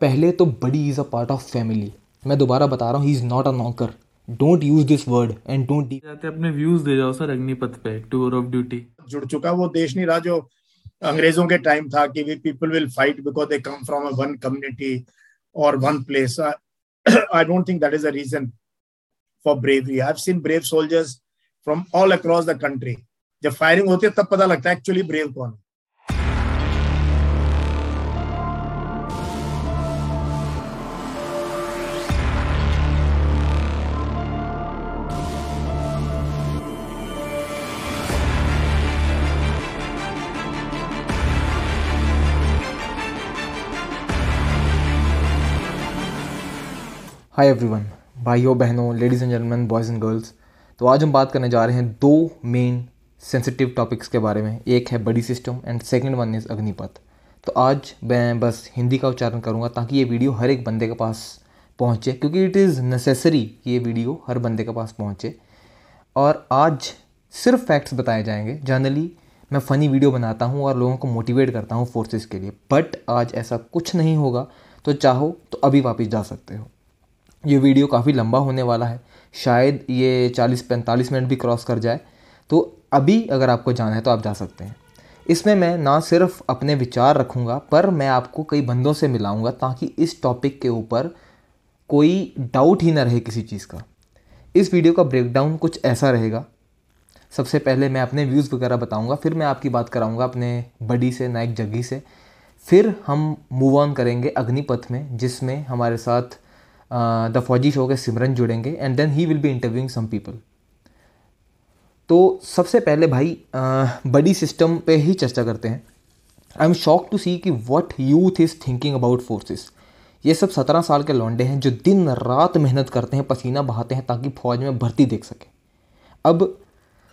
पहले तो buddy is a part of family मैं दोबारा बता रहा हूँ he is not a knocker don't use this word and don't जाते अपने व्यूज़ दे जाओ सर अग्निपथ पे टूर ऑफ़ ड्यूटी जुड़ चुका वो देश नहीं रहा जो अंग्रेज़ों के टाइम था कि we people will fight because they come from a one community और one place I don't think that is a reason for bravery I have seen brave soldiers from all across the country जब firing होती है तब पता लगता है actually brave कौन है। हाय एवरीवन भाइयों, बहनों ladies and gentleman boys and girls तो आज हम बात करने जा रहे हैं दो मेन सेंसिटिव टॉपिक्स के बारे में। एक है buddy system and second one is Agnipath. तो आज मैं बस हिंदी का उच्चारण करूँगा ताकि ये वीडियो हर एक बंदे के पास पहुँचे, क्योंकि इट इज़ नेसेसरी कि ये वीडियो हर बंदे के पास पहुँचे। और आज सिर्फ़ फैक्ट्स बताए जाएँगे। जनरली मैं फ़नी वीडियो बनाता हूँ और लोगों को मोटिवेट करता हूँ फोर्सेस के लिए। बट आज ऐसा कुछ नहीं होगा तो चाहो तो अभी वापस जा सकते हो। ये वीडियो काफ़ी लंबा होने वाला है। शायद ये चालीस, पैंतालीस मिनट भी क्रॉस कर जाए। तो अभी अगर आपको जाना है तो आप जा सकते हैं। इसमें मैं ना सिर्फ़ अपने विचार रखूँगा, पर मैं आपको कई बंदों से मिलाऊँगा ताकि इस टॉपिक के ऊपर कोई डाउट ही ना रहे किसी चीज़ का। इस वीडियो का ब्रेकडाउन कुछ ऐसा रहेगा। सबसे पहले मैं अपने व्यूज़ वगैरह बताऊँगा, फिर मैं आपकी बात कराऊँगा अपने बडी से, नायक जग्गी से। फिर हम मूव ऑन करेंगे अग्निपथ में, जिसमें हमारे साथ द फौजी शो के सिमरन जुड़ेंगे and then he will be interviewing some people तो सबसे पहले भाई uh, बड़ी सिस्टम पे ही चर्चा करते हैं। I am shock to see कि what youth is thinking about forces ये सब सत्रह साल के लौंडे हैं जो दिन रात मेहनत करते हैं पसीना बहाते हैं ताकि फ़ौज में भर्ती देख सकें। अब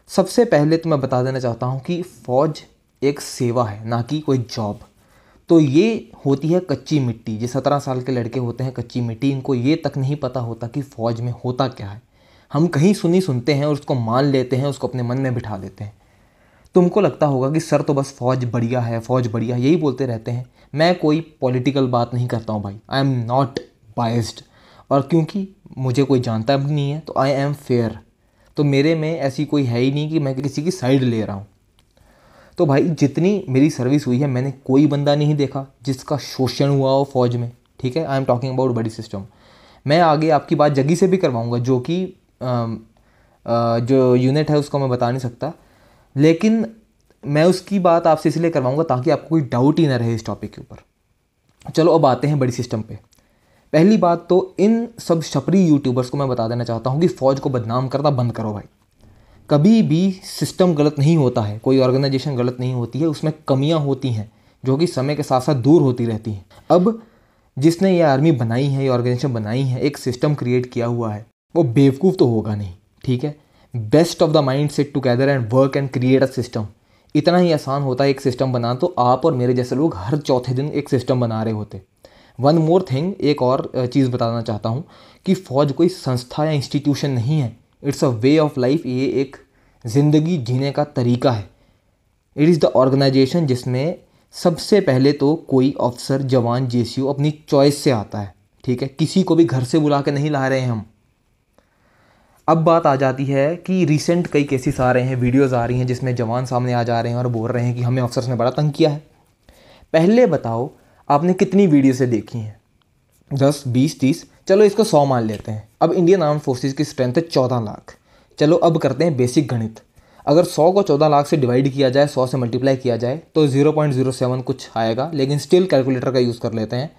सबसे पहले तो मैं बता देना चाहता हूँ कि फ़ौज एक सेवा है ना कि कोई जॉब तो ये होती है कच्ची मिट्टी। जो सत्रह साल के लड़के होते हैं कच्ची मिट्टी। इनको ये तक नहीं पता होता कि फ़ौज में होता क्या है। हम कहीं सुनी सुनते हैं और उसको मान लेते हैं, उसको अपने मन में बिठा लेते हैं। तुमको लगता होगा कि सर तो बस फ़ौज बढ़िया है, फ़ौज बढ़िया यही बोलते रहते हैं। मैं कोई पॉलिटिकल बात नहीं करता हूँ भाई। आई एम नॉट बायस्ड और क्योंकि मुझे कोई जानता भी नहीं है तो आई एम फेयर तो मेरे में ऐसी कोई है ही नहीं कि मैं किसी की साइड ले रहा हूँ। तो भाई जितनी मेरी सर्विस हुई है, मैंने कोई बंदा नहीं देखा जिसका शोषण हुआ हो फौज में, ठीक है? I am talking about buddy system मैं आगे आपकी बात जगी से भी करवाऊँगा, जो कि जो यूनिट है उसको मैं बता नहीं सकता। लेकिन मैं उसकी बात आपसे इसलिए करवाऊँगा ताकि आपको कोई डाउट ही ना रहे इस टॉपिक के ऊपर। चलो, अब आते हैं बड़ी सिस्टम पे। पहली बात तो इन सब छपरी यूट्यूबर्स को मैं बता देना चाहता हूँ कि फ़ौज को बदनाम करना बंद करो भाई। कभी भी सिस्टम गलत नहीं होता है, कोई ऑर्गेनाइजेशन गलत नहीं होती है, उसमें कमियाँ होती हैं, जो कि समय के साथ साथ दूर होती रहती हैं। अब जिसने ये आर्मी बनाई है, ये ऑर्गेनाइजेशन बनाई है, एक सिस्टम क्रिएट किया हुआ है, वो बेवकूफ़ तो होगा नहीं, ठीक है? Best of the mind set together and work and create a system इतना ही आसान होता है एक सिस्टम बनाना तो आप और मेरे जैसे लोग हर चौथे दिन एक सिस्टम बना रहे होते। वन मोर थिंग एक और चीज़ बताना चाहता हूँ कि फ़ौज कोई संस्था या इंस्टीट्यूशन नहीं है। It's a way of life, ये एक ज़िंदगी जीने का तरीका है। इट इज़ द ऑर्गेनाइजेशन जिसमें सबसे पहले तो कोई ऑफिसर, जवान जे अपनी चॉइस से आता है, ठीक है? किसी को भी घर से बुला के नहीं ला रहे हैं हम। अब बात आ जाती है कि रिसेंट कई केसेस आ रहे हैं वीडियोस आ रही हैं जिसमें जवान सामने आ जा रहे हैं और बोल रहे हैं कि हमें ऑफिसर्स ने बड़ा तंग किया है। पहले बताओ, आपने कितनी वीडियो से देखी हैं? दस, बीस, तीस। चलो इसको सौ मान लेते हैं। अब इंडियन आर्म फोर्सेज की स्ट्रेंथ है चौदह लाख। चलो अब करते हैं बेसिक गणित। अगर सौ को चौदह लाख से डिवाइड किया जाए, सौ से मल्टीप्लाई किया जाए तो ज़ीरो पॉइंट ज़ीरो सेवन कुछ आएगा, लेकिन स्टिल कैलकुलेटर का यूज़ कर लेते हैं।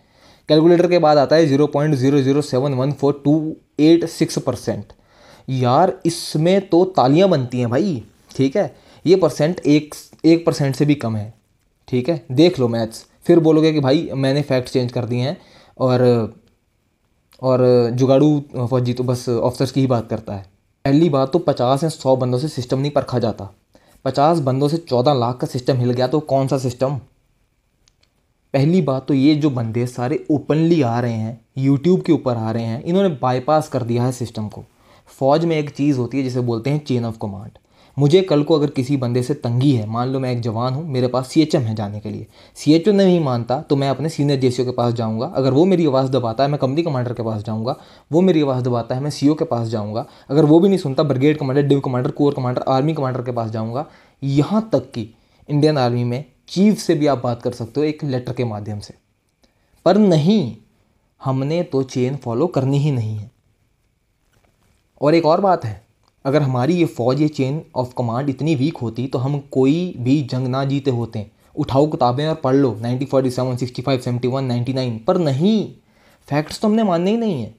कैलकुलेटर के बाद आता है zero point zero zero seven one four two eight six percent यार, इसमें तो तालियाँ बनती हैं भाई, ठीक है? ये परसेंट एक एक परसेंट से भी कम है, ठीक है? देख लो मैथ्स फिर बोलोगे कि भाई, मैंने फैक्ट चेंज कर दिए हैं। और और जुगाड़ू फौजी तो बस ऑफिसर्स की ही बात करता है। पहली बात तो पचास या सौ बंदों से सिस्टम नहीं परखा जाता। पचास बंदों से चौदह लाख का सिस्टम हिल गया तो कौन सा सिस्टम पहली बात तो ये जो बंदे सारे ओपनली आ रहे हैं यूट्यूब के ऊपर आ रहे हैं, इन्होंने बाईपास कर दिया है सिस्टम को। फ़ौज में एक चीज़ होती है जिसे बोलते हैं चेन ऑफ़ कमांड मुझे कल को अगर किसी बंदे से तंगी है, मान लो मैं एक जवान हूँ, मेरे पास सीएचएम है जाने के लिए। सी नहीं मानता तो मैं अपने सीनियर जे के पास जाऊँगा। अगर वो मेरी आवाज़ दबाता है, मैं कंपनी कमांडर के पास जाऊँगा। वो मेरी आवाज़ दबाता है, मैं सी के पास जाऊँगा। अगर वो भी नहीं सुनता brigade commander div commander corps commander army commander के पास जाऊँगा। यहाँ तक कि इंडियन आर्मी में चीफ से भी आप बात कर सकते हो, एक लेटर के माध्यम से। पर नहीं, हमने तो चेन फॉलो करनी ही नहीं है। और एक और बात है अगर हमारी ये फ़ौज, ये चेन ऑफ़ कमांड इतनी वीक होती तो हम कोई भी जंग ना जीते होते। उठाओ किताबें और पढ़ लो, nineteen forty seven, sixty five, seventy one, ninety nine, पर नहीं। फैक्ट्स तो हमने मानने ही नहीं है।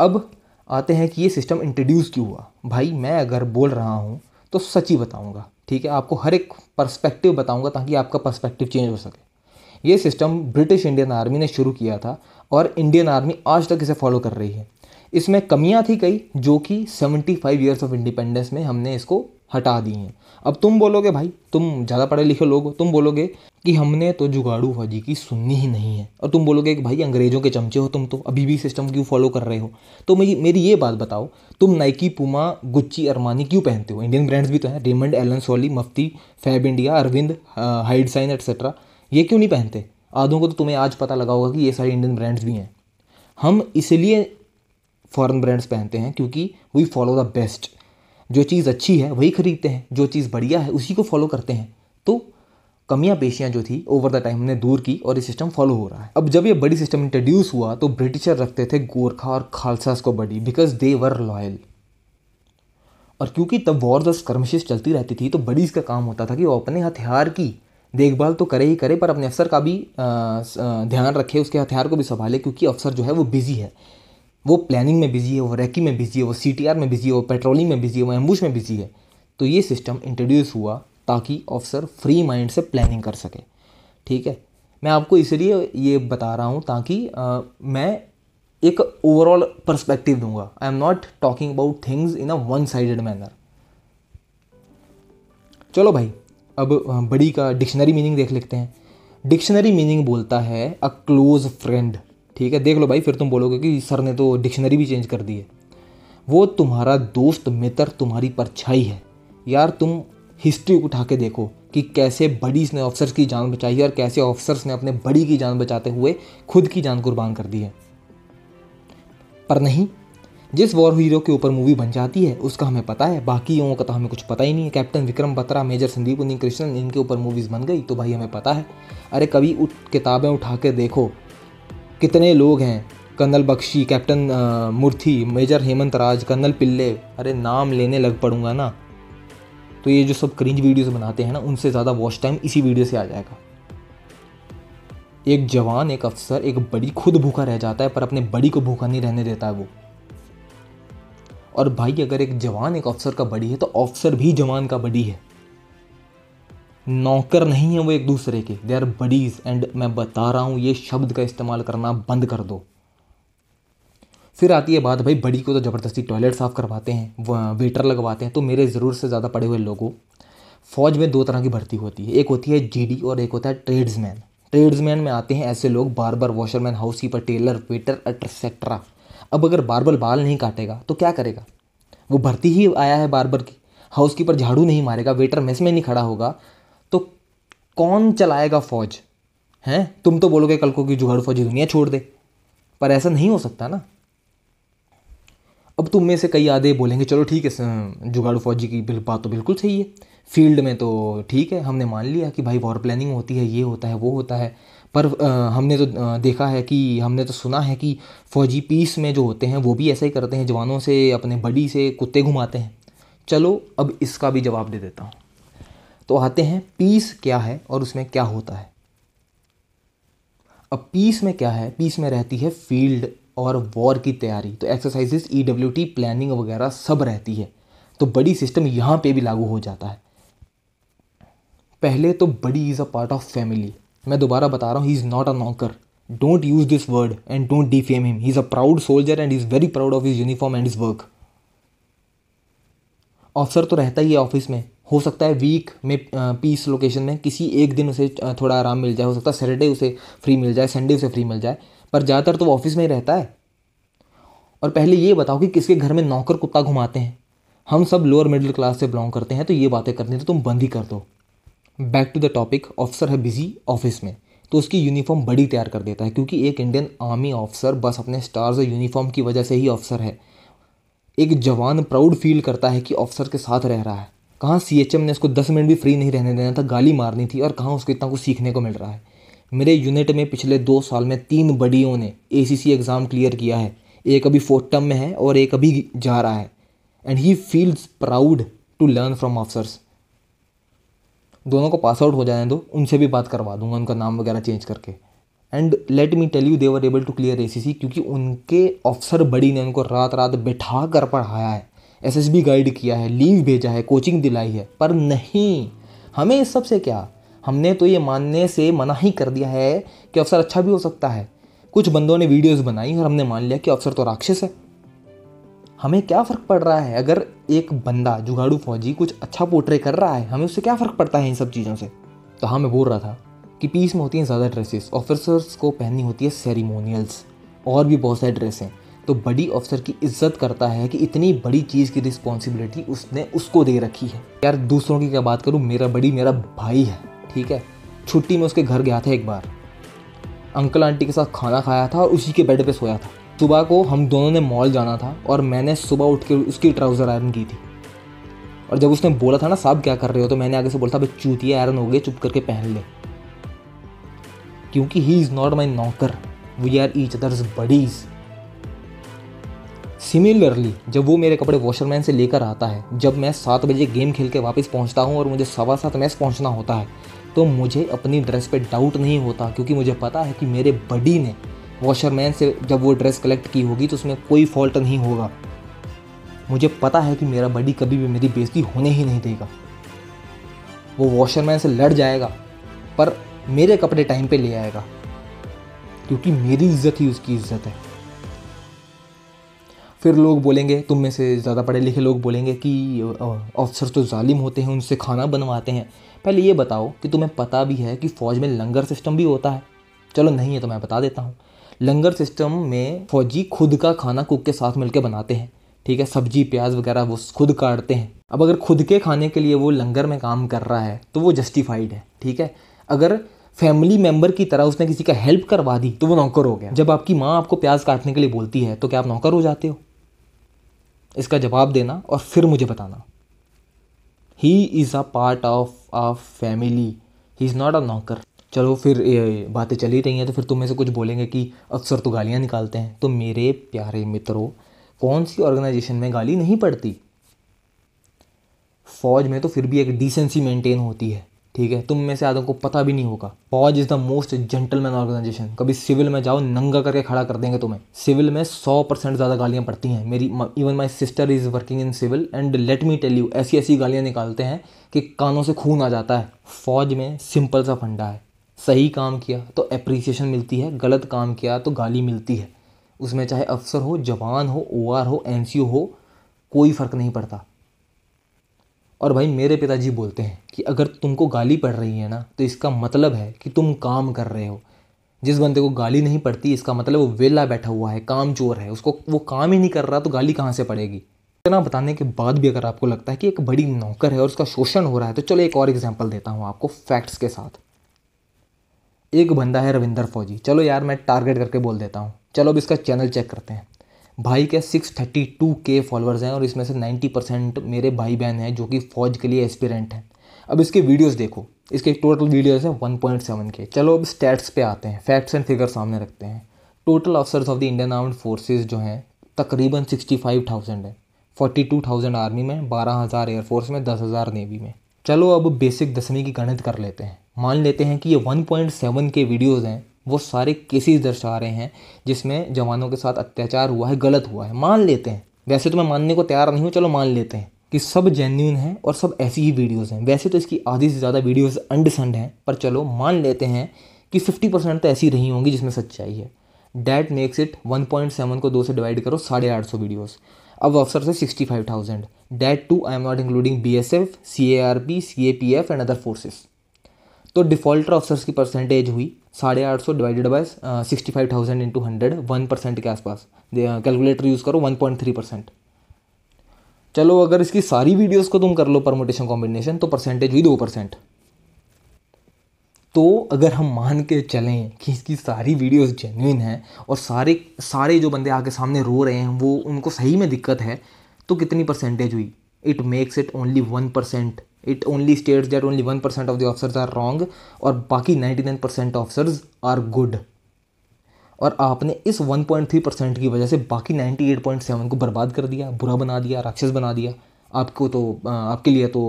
अब आते हैं कि ये सिस्टम इंट्रोड्यूस क्यों हुआ? भाई, मैं अगर बोल रहा हूँ तो सच ही बताऊँगा, ठीक है? आपको हर एक पर्सपेक्टिव बताऊँगा ताकि आपका पर्सपेक्टिव चेंज हो सके। ये सिस्टम ब्रिटिश इंडियन आर्मी ने शुरू किया था और इंडियन आर्मी आज तक इसे फॉलो कर रही है। इसमें कमियाँ थी कई, जो कि 75 फाइव ईयर्स ऑफ़ इंडिपेंडेंस में हमने इसको हटा दी हैं। अब तुम बोलोगे, भाई, तुम ज़्यादा पढ़े लिखे लोग हो। तुम बोलोगे कि हमने तो जुगाड़ू फौजी की सुननी ही नहीं है। और तुम बोलोगे कि, भाई, अंग्रेज़ों के चमचे हो तुम तो अभी भी सिस्टम क्यों फॉलो कर रहे हो? तो मेरी मेरी ये बात बताओ, तुम नाइकी पुमा गुच्ची अरमानी क्यों पहनते हो? इंडियन ब्रांड्स भी तो हैं Raymond Allen Solly Mufti Fabindia Arvind Hidesign etcetera ये क्यों नहीं पहनते? आधों को तो तुम्हें आज पता लगा होगा कि ये सारे इंडियन ब्रांड्स भी हैं। हम इसलिए फॉरेन ब्रांड्स पहनते हैं क्योंकि वी फॉलो द बेस्ट जो चीज़ अच्छी है, वही खरीदते हैं। जो चीज़ बढ़िया है, उसी को फॉलो करते हैं। तो कमियाँ पेशियाँ जो थी ओवर द टाइम हमने दूर की और ये सिस्टम फॉलो हो रहा है। अब जब ये बड़ी सिस्टम इंट्रोड्यूस हुआ तो ब्रिटिशर रखते थे गोरखा और खालसास को बड़ी बिकॉज़ दे वर लॉयल और क्योंकि तब वॉर दस स्कर्मिशेस चलती रहती थी तो बड़ीज का काम होता था कि वो अपने हथियार की देखभाल तो करे ही करे, पर अपने अफसर का भी ध्यान रखे, उसके हथियार को भी संभाले, क्योंकि अफसर जो है वो बिज़ी है। वो प्लानिंग में बिज़ी है वो रैकी में बिज़ी है वो सीटीआर में बिज़ी है वो पेट्रोलिंग में बिज़ी है वो एम्बुश में बिज़ी है। तो ये सिस्टम इंट्रोड्यूस हुआ ताकि ऑफिसर फ्री माइंड से प्लानिंग कर सके। ठीक है? मैं आपको इसलिए ये बता रहा हूँ ताकि आ, मैं एक ओवरऑल पर्सपेक्टिव दूँगा। I am not talking about things in a one sided manner चलो भाई अब बड़ी का डिक्शनरी मीनिंग देख लेते हैं। डिक्शनरी मीनिंग बोलता है अ क्लोज फ्रेंड ठीक है, देख लो भाई, फिर तुम बोलोगे कि सर ने तो डिक्शनरी भी चेंज कर दी है। वो तुम्हारा दोस्त मित्र तुम्हारी परछाई है। यार तुम हिस्ट्री उठा के देखो कि कैसे बडीज ने ऑफिसर्स की जान बचाई है और कैसे ऑफिसर्स ने अपने बड़ी की जान बचाते हुए खुद की जान कुर्बान कर दी है। पर नहीं, जिस वॉर हीरो के ऊपर मूवी बन जाती है, उसका हमें पता है। बाकी लोगों का तो हमें कुछ पता ही नहीं है। कैप्टन विक्रम बत्रा मेजर संदीप उन्नी कृष्णन इनके ऊपर मूवीज़ बन गई तो भाई हमें पता है। अरे कभी उठ किताबें उठा के देखो कितने लोग हैं? Colonel Bakshi, captain Murthy major Hemant Raj, colonel Pillai. अरे, नाम लेने लग पड़ूँगा ना। तो ये जो सब क्रिंज वीडियोस बनाते हैं ना, उनसे ज़्यादा वॉच टाइम इसी वीडियो से आ जाएगा। एक जवान, एक अफसर, एक बड़ी खुद भूखा रह जाता है, पर अपने बड़ी को भूखा नहीं रहने देता है वो। और भाई, अगर एक जवान, एक अफसर का बड़ी है तो अफसर भी जवान का बड़ी है। नौकर नहीं है वो एक दूसरे के। दे आर बडीज एंड मैं बता रहा हूँ, ये शब्द का इस्तेमाल करना बंद कर दो। फिर आती है बात, भाई बड़ी को तो ज़बरदस्ती टॉयलेट साफ़ करवाते हैं वेटर लगवाते हैं तो मेरे ज़रूर से ज़्यादा पड़े हुए लोगों, फ़ौज में दो तरह की भर्ती होती है। एक होती है जीडी और एक होता है ट्रेड्समैन ट्रेड्समैन में आते हैं ऐसे लोग barber washerman housekeeper tailor waiter etcetera अब अगर बारबर बाल नहीं काटेगा तो क्या करेगा? वो भर्ती ही आया है बारबर की। हाउस कीपर झाड़ू नहीं मारेगा वेटर मेस में नहीं खड़ा होगा कौन चलाएगा फौज? हैं? तुम तो बोलोगे कल को कि जुगाड़ू फौजी दुनिया छोड़ दे। पर ऐसा नहीं हो सकता ना। अब तुम में से कई आधे बोलेंगे चलो ठीक है जुगाड़ू फौजी की बात तो बिल्कुल सही है। फ़ील्ड में तो ठीक है हमने मान लिया कि भाई वॉर प्लानिंग होती है ये होता है वो होता है। पर आ, हमने तो देखा है कि हमने तो सुना है कि फ़ौजी पीस में जो होते हैं वो भी ऐसा ही करते हैं जवानों से अपने बड़ी से कुत्ते घुमाते हैं। चलो अब इसका भी जवाब दे देता हूँ। तो आते हैं, पीस क्या है और उसमें क्या होता है। अब पीस में क्या है? पीस में रहती है फ़ील्ड और वॉर की तैयारी। तो exercises E W T planning वगैरह सब रहती है। तो बड़ी सिस्टम यहाँ पे भी लागू हो जाता है। पहले तो buddy is a part of family मैं दोबारा बता रहा हूँ he is not a knocker don't use this word and don't defame him he is a proud soldier and is very proud of his uniform and is work officer तो रहता ही है office में। हो सकता है वीक में peace location में किसी एक दिन उसे थोड़ा आराम मिल जाए, हो सकता है सैटरडे उसे फ्री मिल जाए संडे उसे फ्री मिल जाए, पर ज़्यादातर तो ऑफ़िस में ही रहता है। और पहले ये बताओ कि किसके घर में नौकर कुत्ता घुमाते हैं? हम सब लोअर मिडिल क्लास से बिलोंग करते हैं तो ये बातें करनी तो तुम बंद ही कर दो। Back to the topic officer है बिज़ी ऑफ़िस में तो उसकी यूनिफॉर्म बड़ी तैयार कर देता है, क्योंकि एक इंडियन आर्मी ऑफिसर बस अपने स्टार्स और यूनिफॉर्म की वजह से ही ऑफिसर है। एक जवान प्राउड फील करता है कि ऑफिसर के साथ रह रहा है। कहाँ सी एच एम ने उसको दस मिनट भी फ्री नहीं रहने देना था, गाली मारनी थी और कहाँ उसको इतना कुछ सीखने को मिल रहा है। मेरे यूनिट में पिछले दो साल में तीन बड़ियों ने एसीसी एग्ज़ाम क्लियर किया है। एक अभी फोर्थ टर्म में है और एक अभी जा रहा है। And he feels proud to learn from officers दोनों को पास आउट हो जाने दो, उनसे भी बात करवा दूँगा, उनका नाम वगैरह चेंज करके। And let me tell you they were able to clear ACC क्योंकि उनके ऑफिसर बड़ी ने उनको रात रात बैठा कर पढ़ाया है। एस गाइड किया है लीव भेजा है कोचिंग दिलाई है, पर नहीं। हमें इस सबसे क्या? हमने तो ये मानने से मना ही कर दिया है कि अफसर अच्छा भी हो सकता है। कुछ बंदों ने वीडियोस बनाई और हमने मान लिया कि अफसर तो राक्षस है। हमें क्या फ़र्क पड़ रहा है? अगर एक बंदा, जुगाड़ू फौजी, कुछ अच्छा पोर्ट्रे कर रहा है, हमें उससे क्या फ़र्क पड़ता है इन सब चीज़ों से? तो हाँ मैं बोल रहा था कि पीस में होती हैं ज़्यादा ड्रेसेस ऑफिसर्स को पहननी होती है सेरिमोनियल्स और भी बहुत सारे ड्रेस तो बड़ी ऑफिसर की इज़्ज़त करता है कि इतनी बड़ी चीज़ की रिस्पॉन्सिबिलिटी उसने उसको दे रखी है। यार, दूसरों की क्या बात करूँ? मेरा बड़ी, मेरा भाई है, ठीक है? छुट्टी में उसके घर गया था एक बार। अंकल आंटी के साथ खाना खाया था और उसी के बेड पे सोया था। सुबह को हम दोनों ने मॉल जाना था और मैंने सुबह उठ के उसकी ट्राउज़र आयरन की थी। और जब उसने बोला था ना, साहब, क्या कर रहे हो? तो मैंने आगे से बोला था भाई चूतिया आयरन हो गए चुप करके पहन ले। क्योंकि ही इज़ नॉट माई नौकर we are each others buddies similarly जब वो मेरे कपड़े वॉशरमैन से लेकर आता है, जब मैं सात बजे गेम खेल के वापस पहुँचता हूँ और मुझे सवा सात मैच पहुँचना होता है तो मुझे अपनी ड्रेस पे डाउट नहीं होता, क्योंकि मुझे पता है कि मेरे बडी ने वॉशरमैन से जब वो ड्रेस कलेक्ट की होगी तो उसमें कोई फॉल्ट नहीं होगा। मुझे पता है कि मेरा बडी कभी भी मेरी बेइज्जती होने ही नहीं देगा। वो वॉशरमैन से लड़ जाएगा, पर मेरे कपड़े टाइम पे ले आएगा, क्योंकि मेरी इज़्ज़त ही उसकी इज़्ज़त है। फिर लोग बोलेंगे, तुम में से ज़्यादा पढ़े लिखे लोग बोलेंगे कि ऑफिसर तो ालिम होते हैं, उनसे खाना बनवाते हैं। पहले ये बताओ कि तुम्हें पता भी है कि फ़ौज में लंगर सिस्टम भी होता है। चलो नहीं है तो मैं बता देता हूँ। लंगर सिस्टम में फौजी खुद का खाना कुक के साथ मिलकर बनाते हैं, ठीक है? सब्ज़ी, प्याज वगैरह वो खुद काटते हैं। अब अगर खुद के खाने के लिए वो लंगर में काम कर रहा है तो वो जस्टिफाइड है, ठीक है? अगर फैमिली मेंबर की तरह उसने किसी का हेल्प करवा दी तो वो नौकर हो गया। जब आपकी माँ आपको प्याज काटने के लिए बोलती है तो क्या आप नौकर हो जाते हो? इसका जवाब देना और फिर मुझे बताना। He is a part of a family he is not a नौकर चलो फिर बातें चली रही हैं तो फिर तुम में से कुछ बोलेंगे कि अक्सर तो गालियाँ निकालते हैं। तो मेरे प्यारे मित्रों, कौन सी ऑर्गेनाइजेशन में गाली नहीं पड़ती? फौज में तो फिर भी एक डिसेंसी मेंटेन होती है। ठीक है? तुम में से आदों को पता भी नहीं होगा। फौज is the most gentleman organisation. कभी सिविल में जाओ, नंगा करके खड़ा कर देंगे तुम्हें। सिविल में सौ परसेंट ज़्यादा गालियाँ पड़ती हैं। मेरी even my sister is working in civil and let me tell you ऐसी ऐसी गालियाँ निकालते हैं कि कानों से खून आ जाता है। फौज में सिंपल सा फंडा है। सही काम किया तो अप्रिसिएशन मिलती है, गलत काम किया तो गाली मिलती है। उसमें चाहे अफसर हो, जवान हो ओआर हो एनसीओ हो, कोई फ़र्क नहीं पड़ता। और भाई मेरे पिताजी बोलते हैं कि अगर तुमको गाली पड़ रही है ना तो इसका मतलब है कि तुम काम कर रहे हो। जिस बंदे को गाली नहीं पड़ती, इसका मतलब वो वेला बैठा हुआ है, काम चोर है, उसको वो काम ही नहीं कर रहा तो गाली कहाँ से पड़ेगी? इतना बताने के बाद भी अगर आपको लगता है कि एक बड़ी नौकर है और उसका शोषण हो रहा है तो चलो एक और एग्ज़ाम्पल देता हूँ आपको फैक्ट्स के साथ। एक बंदा है रविंदर फौजी। चलो यार मैं टारगेट करके बोल देता हूँ। चलो अब इसका चैनल चेक करते हैं। भाई के six thirty two K followers हैं और इसमें से नाइन्टी परसेंट मेरे भाई बहन हैं जो कि फ़ौज के लिए एस्पिरेंट हैं। अब इसके वीडियोस देखो। इसके टोटल वीडियोस हैं वन पॉइंट सेवन के चलो अब स्टैट्स पे आते हैं। फैक्ट्स एंड फिगर सामने रखते हैं। Total officers of the Indian armed forces जो हैं, तकरीबन सिक्सटी फाइव थाउज़ेंड है। फोर्टी टू थाउज़ेंड आर्मी में, बारह हज़ार एयरफोर्स में, दस हज़ार नेवी में। चलो अब बेसिक दसवीं की गणित कर लेते हैं। मान लेते हैं कि ये 1.7 के वीडियोज़ हैं। वो सारे केसेस दर्शा रहे हैं, जिसमें जवानों के साथ अत्याचार हुआ है, गलत हुआ है। मान लेते हैं। वैसे तो मैं मानने को तैयार नहीं हूँ, चलो मान लेते हैं कि सब जेन्यून हैं और सब ऐसी ही वीडियोज़ हैं। वैसे तो इसकी आधी से ज़्यादा वीडियोज़ अंडसंड हैं, पर चलो मान लेते हैं कि फिफ्टी परसेंट तो ऐसी रही होंगी जिसमें सच्चाई है। That makes it one point seven को दो से डिवाइड करो, साढ़े आठ सौ वीडियोज़ अब अफसर से sixty five thousand that too I am not including B S F C A R P C A P F and other forces तो डिफ़ॉल्टर ऑफिसर्स की परसेंटेज हुई साढ़े आठ सौ divided by sixty five thousand into hundred one percent के आसपास। Calculator use करो one point three percent चलो, अगर इसकी सारी वीडियोस को तुम कर लो परमोटेशन कॉम्बिनेशन तो परसेंटेज हुई दो परसेंट तो अगर हम मान के चलें कि इसकी सारी वीडियोस जेन्युइन हैं और सारे सारे जो बंदे आके सामने रो रहे हैं, वो उनको सही में दिक्कत है तो कितनी परसेंटेज हुई? It makes it only one percent it only states that only one percent of the officers are wrong और बाकी ninety nine percent officers are good और आपने इस 1.3 परसेंट की वजह से बाकी 98.7 को बर्बाद कर दिया, बुरा बना दिया, राक्षस बना दिया। आपको तो आपके लिए तो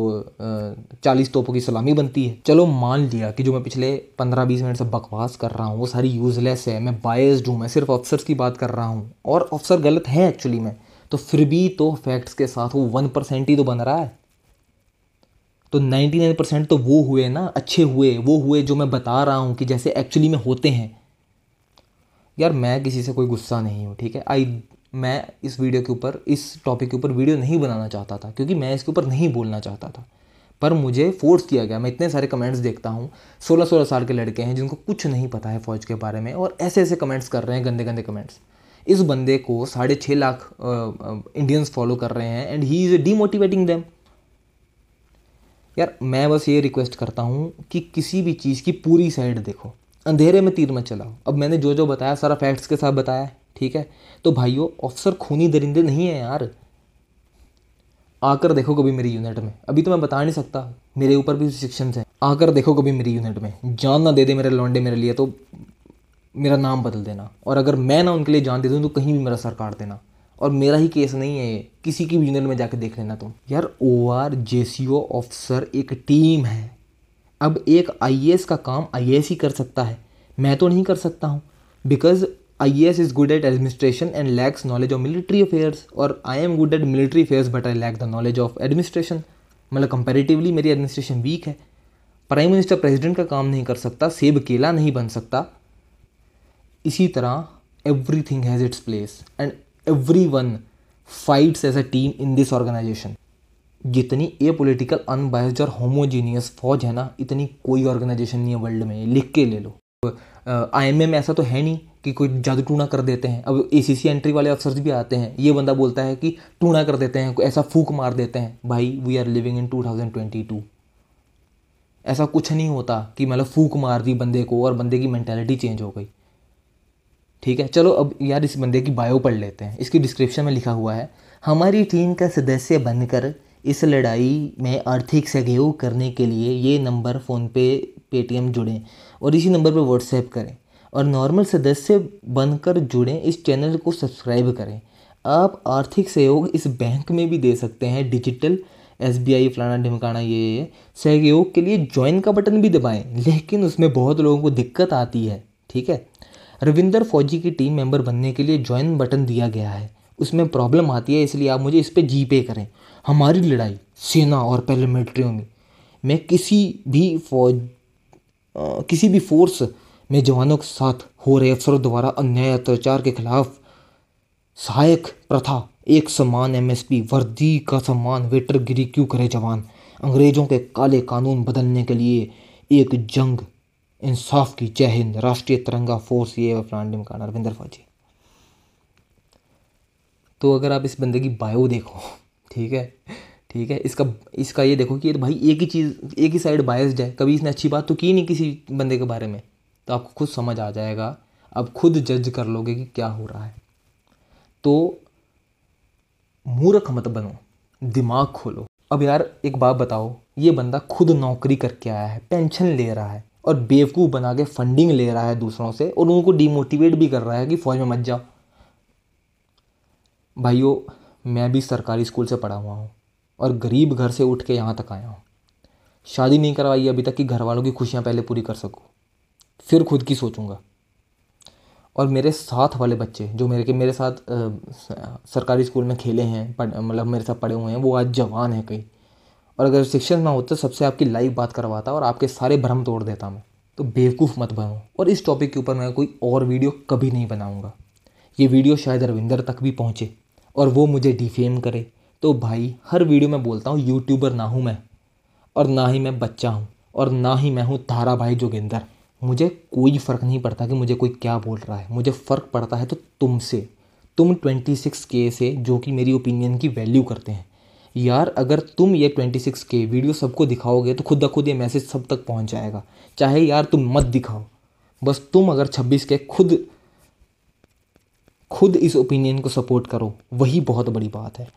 चालीस तोपों की सलामी बनती है। चलो मान लिया कि जो मैं पिछले पंद्रह बीस मिनट से बकवास कर रहा हूँ, वो सारी यूज़लेस है, मैं बायस्ड हूँ, मैं सिर्फ़ ऑफिसर्स की बात कर रहा हूँ। और ऑफिसर गलत है एक्चुअली में। तो फिर भी तो फैक्ट्स के साथ वो वन परसेंट ही तो बन रहा है। तो 99 परसेंट तो वो हुए ना, अच्छे हुए, वो हुए जो मैं बता रहा हूँ कि जैसे एक्चुअली में होते हैं। यार मैं किसी से कोई गुस्सा नहीं हूँ, ठीक है? आई मैं इस वीडियो के ऊपर, इस टॉपिक के ऊपर वीडियो नहीं बनाना चाहता था, क्योंकि मैं इसके ऊपर नहीं बोलना चाहता था। पर मुझे फोर्स किया गया, मैं इतने सारे कमेंट्स देखता हूँ सोलह सोलह साल के लड़के हैं जिनको कुछ नहीं पता है फ़ौज के बारे में, और ऐसे ऐसे कमेंट्स कर रहे हैं गंदे गंदे कमेंट्स इस बंदे को साढ़े छः लाख इंडियंस फॉलो कर रहे हैं and he is demotivating them यार, मैं बस ये रिक्वेस्ट करता हूँ कि किसी भी चीज़ की पूरी साइड देखो। अंधेरे में तीर मत चलाओ। अब मैंने जो जो बताया, सारा फैक्ट्स के साथ बताया, ठीक है? तो भाइयों ऑफिसर खूनी दरिंदे नहीं है यार। आकर देखो कभी मेरी यूनिट में। अभी तो मैं बता नहीं सकता, मेरे ऊपर भी रिस्ट्रिक्शन हैं। आकर देखो कभी मेरी यूनिट में। जान ना दे दे मेरे लौंडे मेरे लिए तो मेरा नाम बदल देना। और अगर मैं ना उनके लिए जान दे दूँ तो कहीं भी मेरा सर काट देना। और मेरा ही केस नहीं है ये। किसी की भी यूनियन में जाके देख लेना तुम। यार O R J C O officer एक टीम है। अब एक आई एस का काम आई एस ही कर सकता है। मैं तो नहीं कर सकता हूँ। Because I S is good at administration and lacks knowledge of military affairs और I am good at military affairs but I lack the knowledge of administration मतलब कंपेरेटिवली मेरी एडमिनिस्ट्रेशन वीक है। प्राइम मिनिस्टर प्रेसिडेंट का काम नहीं कर सकता, सेब केला नहीं बन सकता। इसी तरह everything has its place and everyone fights as a team in this organisation जितनी ए पोलिटिकल अनबायस्ड और होमोजीनियस फौज है ना, इतनी कोई ऑर्गेनाइजेशन नहीं है वर्ल्ड में लिख के ले लो। आई एम में ऐसा तो है नहीं कि कोई जादू टूना कर देते हैं। अब ए सी सी एंट्री वाले अफसर भी आते हैं। ये बंदा बोलता है कि टूना कर देते हैं, ऐसा फूक मार देते हैं। भाई we are living in two thousand twenty two ऐसा कुछ नहीं होता कि मतलब फूक मार दी बंदे को और बंदे की मैंटेलिटी चेंज हो गई। ठीक है? चलो अब यार इस बंदे की बायो पढ़ लेते हैं। इसकी डिस्क्रिप्शन में लिखा हुआ है, हमारी टीम का सदस्य बनकर इस लड़ाई में आर्थिक सहयोग करने के लिए ये नंबर फ़ोनपे पेटीएम जुड़ें और इसी नंबर पर व्हाट्सएप करें और नॉर्मल सदस्य बनकर जुड़ें इस चैनल को सब्सक्राइब करें। आप आर्थिक सहयोग इस बैंक में भी दे सकते हैं। डिजिटल एस बी आई फलाना ढिमकाना, ये सहयोग के लिए ज्वाइन का बटन भी दबाएँ, लेकिन उसमें बहुत लोगों को दिक्कत आती है, ठीक है? रविंदर फौजी की टीम मेंबर बनने के लिए ज्वाइन बटन दिया गया है। उसमें प्रॉब्लम आती है इसलिए आप मुझे इस पर जी पे करें। हमारी लड़ाई सेना और पैरामिलिट्रियों में। मैं किसी भी फौज आ, किसी भी फोर्स में जवानों के साथ हो रहे अफसरों द्वारा अन्याय अत्याचार के खिलाफ सहायक प्रथा एक समान एमएसपी वर्दी का सम्मान वेटरगिरी क्यों करे जवान? अंग्रेज़ों के काले कानून बदलने के लिए एक जंग इंसाफ की जय हिंद, राष्ट्रीय तिरंगा फोर्स ये फलान का रविंदर फौजी तो अगर आप इस बंदे की बायो देखो, ठीक है ठीक है, इसका इसका ये देखो कि ये तो भाई एक ही चीज़, एक ही साइड बायस्ड है, कभी इसने अच्छी बात तो की नहीं किसी बंदे के बारे में तो आपको खुद समझ आ जाएगा अब खुद जज कर लोगे कि क्या हो रहा है। तो मूर्ख मत बनो, दिमाग खोलो। अब यार एक बात बताओ, ये बंदा खुद नौकरी करके आया है पेंशन ले रहा है और बेवकूफ़ बना के फंडिंग ले रहा है दूसरों से और उनको डिमोटिवेट भी कर रहा है कि फ़ौज में मत जाओ। भाइयों मैं भी सरकारी स्कूल से पढ़ा हुआ हूँ और गरीब घर से उठ के यहाँ तक आया हूँ। शादी नहीं करवाई अभी तक कि घर वालों की खुशियाँ पहले पूरी कर सकूँ। फिर खुद की सोचूँगा। और मेरे साथ वाले बच्चे जो मेरे के मेरे साथ आ, सरकारी स्कूल में खेले हैं मतलब मेरे साथ पढ़े हुए हैं वो आज जवान हैं कहीं। और अगर शिक्षक ना होते सबसे आपकी लाइव बात करवाता और आपके सारे भ्रम तोड़ देता मैं। तो बेवकूफ़ मत बनो। और इस टॉपिक के ऊपर मैं कोई और वीडियो कभी नहीं बनाऊँगा। ये वीडियो शायद रविंदर तक भी पहुँचे और वो मुझे डिफेम करे। तो भाई, हर वीडियो में बोलता हूँ यूट्यूबर ना हूँ मैं और ना ही मैं बच्चा हूँ और ना ही मैं हूँ तारा भाई जोगिंदर। मुझे कोई फ़र्क नहीं पड़ता कि मुझे कोई क्या बोल रहा है। मुझे फ़र्क पड़ता है तो तुमसे। तुम ट्वेंटी सिक्स के से जो कि मेरी ओपिनियन की वैल्यू करते हैं। यार, अगर तुम ये 26 के वीडियो सबको दिखाओगे तो खुद ब खुद ये मैसेज सब तक पहुँच जाएगा। चाहे यार तुम मत दिखाओ, बस तुम अगर 26 के खुद खुद इस ओपिनियन को सपोर्ट करो, वही बहुत बड़ी बात है।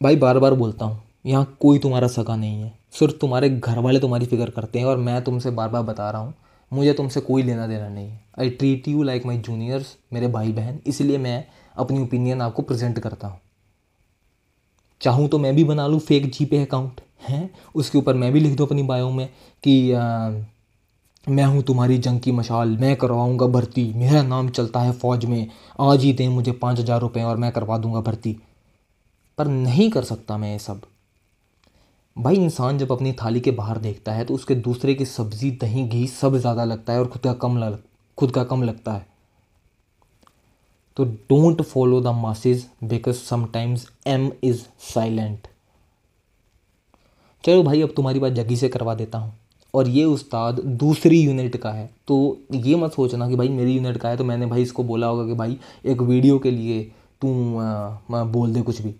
भाई बार बार बोलता हूँ, यहाँ कोई तुम्हारा सगा नहीं है। सिर्फ़ तुम्हारे घर वाले तुम्हारी फ़िक्र करते हैं और मैं तुमसे बार बार बता रहा हूँ, मुझे तुमसे कोई लेना देना नहीं है। I treat you like my juniors मेरे भाई बहन इसलिए मैं अपनी ओपिनियन आपको प्रेजेंट करता हूँ। चाहूँ तो मैं भी बना लूँ फेक जी पे अकाउंट हैं? उसके ऊपर मैं भी लिख दूँ अपनी बायो में कि आ, मैं हूँ तुम्हारी जंग की मशाल मैं करवाऊँगा भर्ती मेरा नाम चलता है फ़ौज में आज ही दें मुझे पाँच हज़ार रुपये और मैं करवा दूँगा भर्ती। पर नहीं कर सकता मैं ये सब। भाई इंसान जब अपनी थाली के बाहर देखता है तो उसके दूसरे की सब्ज़ी दही घी सब ज़्यादा लगता है और खुद का कम लग खुद का कम लगता है। तो don't follow the masses because sometimes M is silent. चलो भाई, अब तुम्हारी बात जगी से करवा देता हूँ। और ये उस्ताद दूसरी यूनिट का है। तो ये मत सोचना कि भाई मेरी यूनिट का है तो मैंने भाई इसको बोला होगा कि भाई एक वीडियो के लिए तू बोल दे कुछ भी।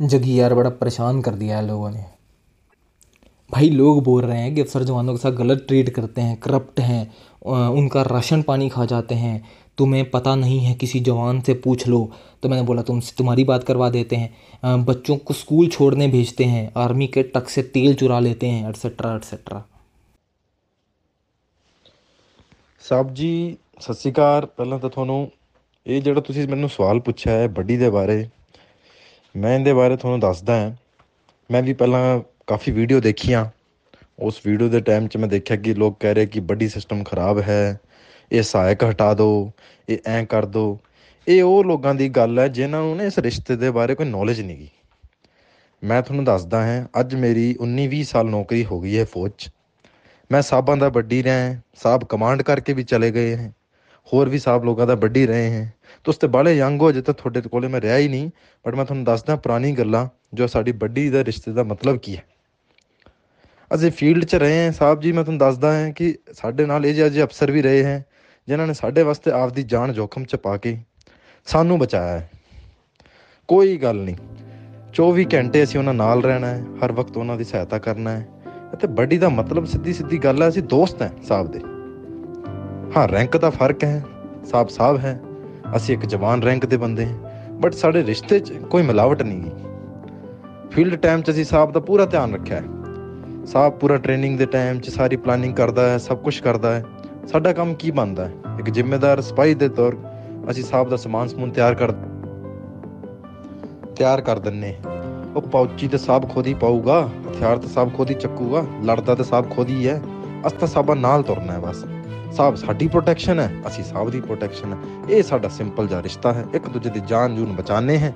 जगी यार बड़ा परेशान कर दिया है लोगों ने। भाई लोग बोल रहे हैं कि अफसर जवानों के साथ गलत ट्रीट करते हैं, करप्ट हैं उनका राशन पानी खा जाते हैं तुम्हें पता नहीं है किसी जवान से पूछ लो तो मैंने बोला तुम तुम्हारी बात करवा देते हैं बच्चों को स्कूल छोड़ने भेजते हैं आर्मी के टक से तेल चुरा लेते हैं एटसेट्रा एटसेट्रा ਸਾਹਿਬ ਜੀ ਸਤਿ ਸ਼੍ਰੀ ਅਕਾਲ ਪਹਿਲਾਂ ਤਾਂ ਤੁਹਾਨੂੰ ਇਹ ਜਿਹੜਾ ਤੁਸੀਂ ਮੈਨੂੰ ਸਵਾਲ ਪੁੱਛਿਆ ਹੈ ਬੱਡੀ ਦੇ ਬਾਰੇ ਮੈਂ ਇਹਦੇ ਬਾਰੇ ਤੁਹਾਨੂੰ ਦੱਸਦਾ ਹਾਂ ਮੈਂ ਵੀ ਪਹਿਲਾਂ ਕਾਫੀ ਵੀਡੀਓ ਦੇਖੀਆਂ ਉਸ ਵੀਡੀਓ ਦੇ ਟਾਈਮ 'ਚ ਮੈਂ ਦੇਖਿਆ ਕਿ ਲੋਕ ਕਹਿ ਰਹੇ ਕਿ ਬੱਡੀ ਸਿਸਟਮ ਖਰਾਬ ਹੈ, ਇਹ ਸਹਾਇਕ ਹਟਾ ਦਿਓ ਇਹ ਐਂ ਕਰ ਦਿਓ ਇਹ ਉਹ ਲੋਕਾਂ ਦੀ ਗੱਲ ਹੈ ਜਿਨ੍ਹਾਂ ਨੂੰ ਨੇ ਇਸ ਰਿਸ਼ਤੇ ਦੇ ਬਾਰੇ ਕੋਈ ਨੌਲੇਜ ਨਹੀਂ ਗੀ। ਮੈਂ ਤੁਹਾਨੂੰ ਦੱਸਦਾ ਹਾਂ, ਅੱਜ ਮੇਰੀ 19 20 ਸਾਲ ਨੌਕਰੀ ਹੋ ਗਈ ਹੈ ਫੌਜ 'ਚ। ਮੈਂ ਸਾਬਾਂ ਦਾ ਵੱਡੀ ਰਿਹਾ, ਸਾਬ ਕਮਾਂਡ ਕਰਕੇ ਵੀ ਚਲੇ ਗਏ ਹੈ। ਹੋਰ ਵੀ ਸਾਬ ਲੋਕਾਂ ਦਾ ਵੱਡੀ ਰਹੇ ਹੈ। ਤੁਸੀਂ ਤੇ ਬਾਲੇ ਯੰਗ ਹੋ ਜੇ ਤਾਂ ਤੁਹਾਡੇ ਕੋਲੇ ਮੈਂ ਰਿਹਾ ਹੀ ਨਹੀਂ ਬਟ ਮੈਂ ਤੁਹਾਨੂੰ ਦੱਸਦਾ ਪੁਰਾਣੀ ਗੱਲਾਂ ਜੋ ਸਾਡੀ ਵੱਡੀ ਦਾ ਰਿਸ਼ਤੇ ਦਾ ਮਤਲਬ ਕੀ ਹੈ। ਅਸੀਂ ਫੀਲਡ 'ਚ ਰਹੇ ਹਾਂ। ਸਾਹਿਬ ਜੀ, ਮੈਂ ਤੁਹਾਨੂੰ ਦੱਸਦਾ ਹਾਂ ਕਿ ਸਾਡੇ ਨਾਲ ਇਹ ਜਿਹੇ ਅਫਸਰ ਵੀ ਰਹੇ ਹੈ ਜਿਨ੍ਹਾਂ ਨੇ ਸਾਡੇ ਵਾਸਤੇ ਆਪਦੀ ਜਾਨ ਜੋਖਮ 'ਚ ਪਾ ਕੇ ਸਾਨੂੰ ਬਚਾਇਆ ਹੈ। ਕੋਈ ਗੱਲ ਨਹੀਂ। 24 ਘੰਟੇ ਅਸੀਂ ਉਹਨਾਂ ਨਾਲ ਰਹਿਣਾ ਹੈ, ਹਰ ਵਕਤ ਉਹਨਾਂ ਦੀ ਸਹਾਇਤਾ ਕਰਨਾ ਹੈ। ਅਤੇ ਬੜੀ ਦਾ ਮਤਲਬ ਸਿੱਧੀ ਸਿੱਧੀ ਗੱਲ ਹੈ, ਅਸੀਂ ਦੋਸਤ ਹਾਂ ਸਾਹਿਬ ਦੇ। ਹਾਂ ਰੈਂਕ ਦਾ ਫ਼ਰਕ ਹੈ। ਸਾਹਿਬ ਸਾਹਿਬ ਹੈ। ਅਸੀਂ ਇੱਕ ਜਵਾਨ ਰੈਂਕ ਦੇ ਬੰਦੇ ਹਾਂ। ਬਟ ਸਾਡੇ ਰਿਸ਼ਤੇ 'ਚ ਕੋਈ ਮਿਲਾਵਟ ਨਹੀਂ ਗਈ ਫੀਲਡ ਟਾਈਮ 'ਚ ਅਸੀਂ ਸਾਹਿਬ ਦਾ ਪੂਰਾ ਧਿਆਨ ਰੱਖਿਆ ਹੈ। ਸਾਹਿਬ ਪੂਰਾ ਟ੍ਰੇਨਿੰਗ ਦੇ ਟਾਈਮ 'ਚ ਸਾਰੀ ਪਲਾਨਿੰਗ ਕਰਦਾ ਹੈ, ਸਭ ਕੁਝ ਕਰਦਾ ਹੈ। ਸਾਡਾ ਕੰਮ ਕੀ ਬਣਦਾ ਹੈ? ਇੱਕ ਜ਼ਿੰਮੇਦਾਰ ਸਿਪਾਹੀ ਦੇ ਤੌਰ ਅਸੀਂ ਸਾਹਿਬ ਦਾ ਸਮਾਨ ਸਮੂਨ ਤਿਆਰ ਕਰ ਤਿਆਰ ਕਰ ਦਿੰਨੇ ਉਹ ਪੌਚੀ ਤੇ ਸਾਬ ਖੁਦ ਹੀ ਪਾਊਗਾ, ਹਥਿਆਰ ਤੇ ਸਾਬ ਖੁਦ ਹੀ ਚੱਕੂਗਾ, ਲੜਦਾ ਤੇ ਸਾਬ ਖੁਦ ਹੀ ਹੈ ਅਸ ਤਾਂ ਸਾਬਾ ਨਾਲ ਤੁਰਨਾ ਹੈ ਬਸ। ਸਾਬ ਸਾਡੀ ਪ੍ਰੋਟੈਕਸ਼ਨ ਹੈ, ਅਸੀਂ ਸਾਬ ਦੀ ਪ੍ਰੋਟੈਕਸ਼ਨ ਹੈ। ਇਹ ਸਾਡਾ ਸਿੰਪਲ ਜਿਹਾ ਰਿਸ਼ਤਾ ਹੈ, ਇੱਕ ਦੂਜੇ ਦੀ ਜਾਨ ਜੂਨ ਬਚਾਣੇ ਹੈ,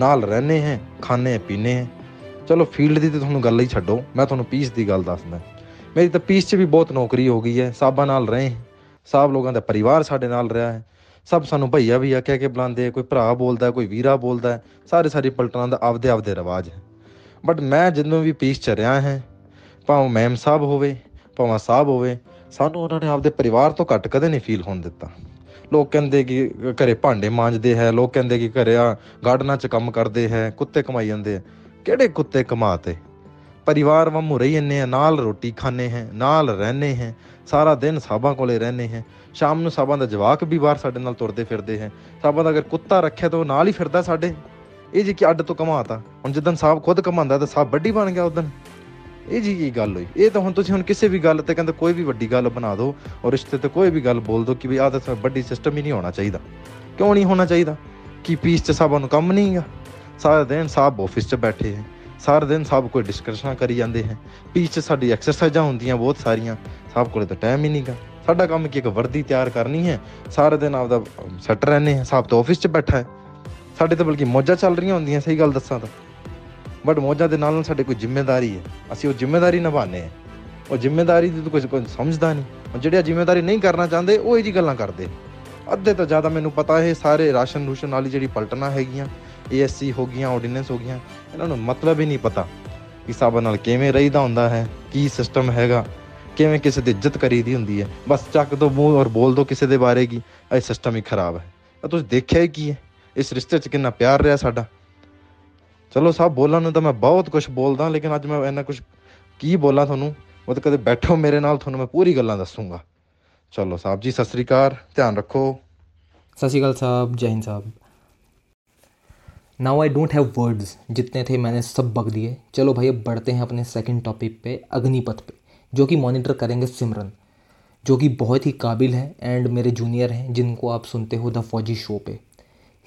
ਨਾਲ ਰਹਿਣੇ ਹੈ ਖਾਣੇ ਪੀਣੇ ਹੈ। ਚਲੋ ਫੀਲਡ ਦੀ ਤੇ ਤੁਹਾਨੂੰ ਗੱਲ ਹੀ ਛੱਡੋ, ਮੈਂ ਤੁਹਾਨੂੰ ਪੀਸ ਦੀ ਗੱਲ ਦੱਸਦਾ। ਮੇਰੀ ਤਾਂ ਪੀਸ 'ਚ ਵੀ ਬਹੁਤ ਨੌਕਰੀ ਹੋ ਗਈ ਹੈ, ਸਾਬਾਂ ਨਾਲ ਰਹੇ, ਸਾਬ ਲੋਕਾਂ ਦਾ ਪਰਿਵਾਰ ਸਾਡੇ ਨਾਲ ਰਿਹਾ ਹੈ। ਸਭ ਸਾਨੂੰ ਭਈਆ ਵੀ ਆ, ਕਹਿ ਕੇ ਬੁਲਾਉਂਦੇ ਕੋਈ ਭਰਾ ਬੋਲਦਾ, ਕੋਈ ਵੀਰਾ ਬੋਲਦਾ, ਸਾਰੇ ਸਾਰੀ ਪਲਟਨਾਂ ਦਾ ਆਪਦੇ ਆਪਦੇ ਰਿਵਾਜ ਹੈ। ਬਟ ਮੈਂ ਜਦੋਂ ਵੀ ਪੀਸ ਚ ਰਿਹਾ ਹੈ, ਭਾਵੇਂ ਮੈਮ ਸਾਹਿਬ ਹੋਵੇ, ਭਾਵੇਂ ਸਾਹਿਬ ਹੋਵੇ, ਸਾਨੂੰ ਉਹਨਾਂ ਨੇ ਆਪਦੇ ਪਰਿਵਾਰ ਤੋਂ ਘੱਟ ਕਦੇ ਨਹੀਂ ਫੀਲ ਹੋਣ ਦਿੱਤਾ। ਲੋਕ ਕਹਿੰਦੇ ਕਿ ਘਰੇ ਭਾਂਡੇ ਮਾਂਜਦੇ ਹੈ, ਲੋਕ ਕਹਿੰਦੇ ਕਿ ਘਰੇ ਆ ਗਾਰਡਨਾਂ 'ਚ ਕੰਮ ਕਰਦੇ ਹੈ, ਕੁੱਤੇ ਕਮਾਈ ਜਾਂਦੇ ਕਿਹੜੇ ਕੁੱਤੇ ਕਮਾਤੇ? ਪਰਿਵਾਰ ਵਾਂਗੂ ਰਹੀ ਜੰਨੇ ਆ, ਨਾਲ ਰੋਟੀ ਖਾਣੇ ਹੈ, ਨਾਲ ਰਹਨੇ ਹੈ, ਸਾਰਾ ਦਿਨ ਸਾਬਾਂ ਕੋਲੇ ਰਹਨੇ ਹੈ। ਸ਼ਾਮ ਨੂੰ ਸਾਬਾਂ ਦਾ ਜਵਾਕ ਵੀ ਬਾਹਰ ਸਾਡੇ ਨਾਲ ਤੁਰਦੇ ਫਿਰਦੇ ਹੈ। ਸਾਬਾਂ ਦਾ ਅਗਰ ਕੁੱਤਾ ਰੱਖਿਆ ਤਾਂ ਉਹ ਨਾਲ ਹੀ ਫਿਰਦਾ ਸਾਡੇ। ਇਹ ਜੀ ਕਿ ਅੱਡ ਤੋਂ ਕਮਾਤਾ? ਹੁਣ ਜਦੋਂ ਸਾਬ ਖੁਦ ਕਮਾਉਂਦਾ ਤਾਂ ਸਾਬ ਵੱਡੀ ਬਣ ਗਿਆ ਉਦੋਂ ਇਹ ਜੀ ਕੀ ਗੱਲ ਹੋਈ? ਇਹ ਤਾਂ ਹੁਣ ਤੁਸੀਂ ਹੁਣ ਕਿਸੇ ਵੀ ਗੱਲ ਤੇ ਕਹਿੰਦੇ ਕੋਈ ਵੀ ਵੱਡੀ ਗੱਲ ਬਣਾ ਦਿਓ ਔਰ ਰਿਸ਼ਤੇ ਤੇ ਕੋਈ ਵੀ ਗੱਲ ਬੋਲ ਦਿਓ ਕਿ ਵੀ ਆਹ ਤਾਂ ਵੱਡੀ ਸਿਸਟਮ ਹੀ ਨਹੀਂ ਹੋਣਾ ਚਾਹੀਦਾ। ਕਿਉਂ ਨਹੀਂ ਹੋਣਾ ਚਾਹੀਦਾ? ਕਿ ਪੀਸ ਚ ਸਾਬਾਂ ਨੂੰ ਕੰਮ ਨਹੀਂਗਾ ਸਾਰਾ ਦਿਨ ਸਾਬ ਆਫਿਸ 'ਚ ਬੈਠੇ ਹੈ। ਸਾਰਾ ਦਿਨ ਸਭ ਕੋਈ ਡਿਸਕਸ਼ਨਾਂ ਕਰੀ ਜਾਂਦੇ ਹੈ। ਪੀਚ ਸਾਡੀ ਐਕਸਰਸਾਈਜ਼ਾਂ ਹੁੰਦੀਆਂ ਬਹੁਤ ਸਾਰੀਆਂ। ਸਭ ਕੋਲੇ ਤਾਂ ਟਾਈਮ ਹੀ ਨਹੀਂਗਾ ਸਾਡਾ ਕੰਮ ਕੀ ਇੱਕ ਵਰਦੀ ਤਿਆਰ ਕਰਨੀ ਹੈ। ਸਾਰਾ ਦਿਨ ਆਪਦਾ ਸੈੱਟ ਰਹਿੰਦੇ ਹੈ। ਸਭ ਤੋਂ ਆਫਿਸ 'ਚ ਬੈਠਾ ਹੈ। ਸਾਡੇ ਤਾਂ ਬਲਕਿ ਮੌਜਾਂ ਚੱਲ ਰਹੀਆਂ ਹੁੰਦੀਆਂ, ਸਹੀ ਗੱਲ ਦੱਸਾਂ ਤਾਂ। ਬਟ ਮੌਜਾਂ ਦੇ ਨਾਲ ਨਾਲ ਸਾਡੇ ਕੋਈ ਜ਼ਿੰਮੇਵਾਰੀ ਹੈ। ਅਸੀਂ ਉਹ ਜ਼ਿੰਮੇਵਾਰੀ ਨਿਭਾਉਂਦੇ ਹਾਂ। ਉਹ ਜ਼ਿੰਮੇਵਾਰੀ ਦੀ ਤਾਂ ਕੁਝ ਕੋਈ ਸਮਝਦਾ ਨਹੀਂ। ਉਹ ਜਿਹੜੇ ਜ਼ਿੰਮੇਵਾਰੀ ਨਹੀਂ ਕਰਨਾ ਚਾਹੁੰਦੇ, ਉਹ ਇਹ ਜੀ ਗੱਲਾਂ ਕਰਦੇ ਅੱਧੇ ਤੋਂ ਜ਼ਿਆਦਾ ਮੈਨੂੰ ਪਤਾ ਹੈ ਸਾਰੇ ਰਾਸ਼ਨ ਰੂਸ਼ਨ ਵਾਲੀ ਜਿਹੜੀ ਪਲਟਣਾ ਹੈਗੀਆਂ। ਏਐਸਸੀ ਹੋ ਗਈਆਂ ਆਰਡੀਨੈਂਸ ਹੋ ਗਈਆਂ, ਇਹਨਾਂ ਨੂੰ ਮਤਲਬ ਹੀ ਨਹੀਂ ਪਤਾ ਕਿ ਸਾਬਾ ਨਾਲ ਕਿਵੇਂ ਰਹੀਦਾ ਹੁੰਦਾ ਹੈ, ਕੀ ਸਿਸਟਮ ਹੈਗਾ, ਕਿਵੇਂ ਕਿਸੇ ਦੀ ਇੱਜ਼ਤ ਕਰੀਦੀ ਹੁੰਦੀ ਹੈ। ਬਸ ਚੱਕ ਦੋ ਮੂੰਹ ਔਰ ਬੋਲ ਦੋ ਕਿਸੇ ਦੇ ਬਾਰੇ ਕੀ, ਇਹ ਸਿਸਟਮ ਹੀ ਖਰਾਬ ਹੈ। ਆ ਤੁਸੀਂ ਦੇਖਿਆ ਹੀ ਕੀ ਹੈ, ਇਸ ਰਿਸ਼ਤੇ 'ਚ ਕਿੰਨਾ ਪਿਆਰ ਰਿਹਾ ਸਾਡਾ। ਚਲੋ ਸਾਹਿਬ ਬੋਲਣ ਨੂੰ ਤਾਂ ਮੈਂ ਬਹੁਤ ਕੁਝ ਬੋਲਦਾ, ਲੇਕਿਨ ਅੱਜ ਮੈਂ ਇੰਨਾ ਕੁਝ ਕੀ ਬੋਲਾਂ ਤੁਹਾਨੂੰ, ਉਹ ਤਾਂ ਕਦੇ ਬੈਠੋ ਮੇਰੇ ਨਾਲ, ਤੁਹਾਨੂੰ ਮੈਂ ਪੂਰੀ ਗੱਲਾਂ ਦੱਸੂਗਾ। ਚਲੋ ਸਾਹਿਬ ਜੀ, ਸਤਿ ਸ੍ਰੀ ਅਕਾਲ, ਧਿਆਨ ਰੱਖੋ। ਸਤਿ ਸ੍ਰੀ ਅਕਾਲ ਸਾਹਿਬ, ਜੈ ਹਿੰਦ ਸਾਹਿਬ। Now I don't have words जितने थे मैंने सब बग दिए। चलो भाई, अब बढ़ते हैं अपने सेकंड टॉपिक पे, अग्निपथ पे, जो कि मॉनिटर करेंगे सिमरन, जो कि बहुत ही काबिल है एंड मेरे जूनियर हैं, जिनको आप सुनते हो द फौजी शो पे।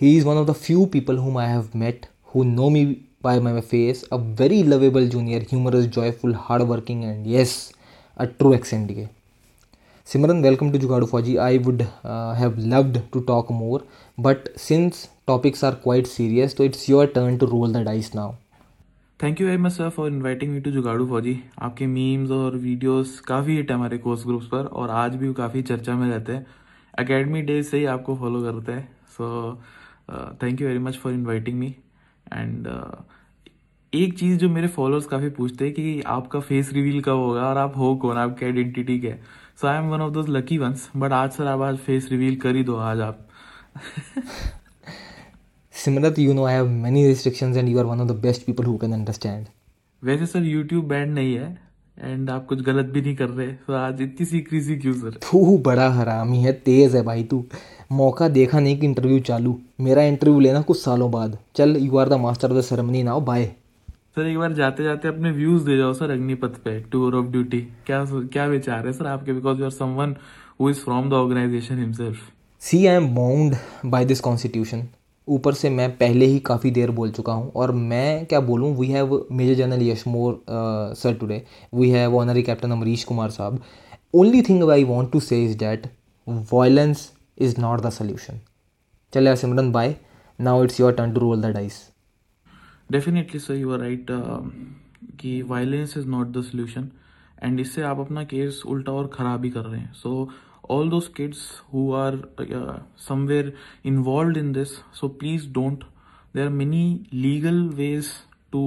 He is one of the few people whom I have met who know me by my face a very lovable junior humorous joyful hard working and yes a true एक्सेंडिगे Welcome to Jugadu Fauji. I would uh, have loved to talk more, but since topics are quite serious, so it's your turn to roll the dice now. Thank you very much sir for inviting me to Jugadu Fauji आपके memes और videos काफ़ी hit हमारे course groups पर और आज भी काफ़ी चर्चा में रहते हैं। एकेडमी डेज़ से ही आपको फॉलो करते हैं। So thank you very much for inviting me and एक चीज़ जो मेरे फॉलोअर्स काफ़ी पूछते हैं कि आपका फेस रिवील कब होगा और आप हो कौन? आपकी आइडेंटिटी क्या है? So I am one of those lucky ones but आज सर आप आज फेस रिवील कर ही दो आज आप। Simrat, you know I have many restrictions and you are one of the best people who can understand. वैसे सर यूट्यूब बैंड नहीं है एंड आप कुछ गलत भी नहीं कर रहे। तो आज इतनी सीखरी सी क्यों सर तू बड़ा हरामी है तेज है भाई तू। मौका देखा नहीं कि इंटरव्यू चालू। मेरा इंटरव्यू लेना कुछ सालों बाद। चल you are the master of the ceremony now bye sir एक बार जाते जाते अपने व्यूज़ दे जाओ, सर, अग्निपथ पे टूर ऑफ़ ड्यूटी क्या क्या विचार है, सर, आपके? Because you are someone who is from the organisation himself see I am bound by this constitution ऊपर से मैं पहले ही काफ़ी देर बोल चुका हूँ और मैं क्या बोलूँ? We have major general Yash Mor sir today we have honorary captain Amrish Kumar sahab. Only thing I want to say is that violence is not the solution चले Simran bye now it's your turn to roll the dice definitely sir you are right कि violence is not the solution and इससे आप अपना case उल्टा और खराब ही कर रहे हैं. So all those kids who are somewhere involve in this so please don't there are many legal ways to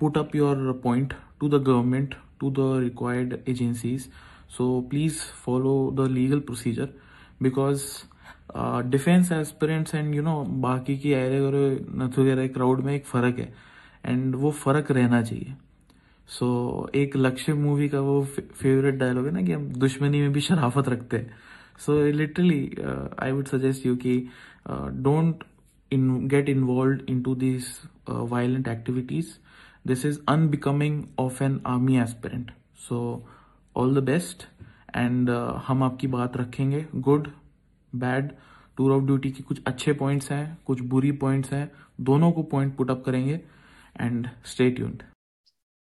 put up your point to the government to the required agencies so please follow the legal procedure because defence aspirants and you know बाकी की array वगैरह crowd में एक फ़र्क है। And वो फ़र्क रहना चाहिए। सो so, एक लक्ष्य मूवी का वो फेवरेट डायलॉग है ना कि हम दुश्मनी में भी शराफत रखते हैं। So literally I would suggest you कि don't in get involve into this violent activities this is unbecoming of an army aspirant so all the best and हम आपकी बात रखेंगे। Good bad tour of duty की कुछ अच्छे points हैं, कुछ बुरी पॉइंट्स हैं, दोनों को पॉइंट पुट अप करेंगे and stay tuned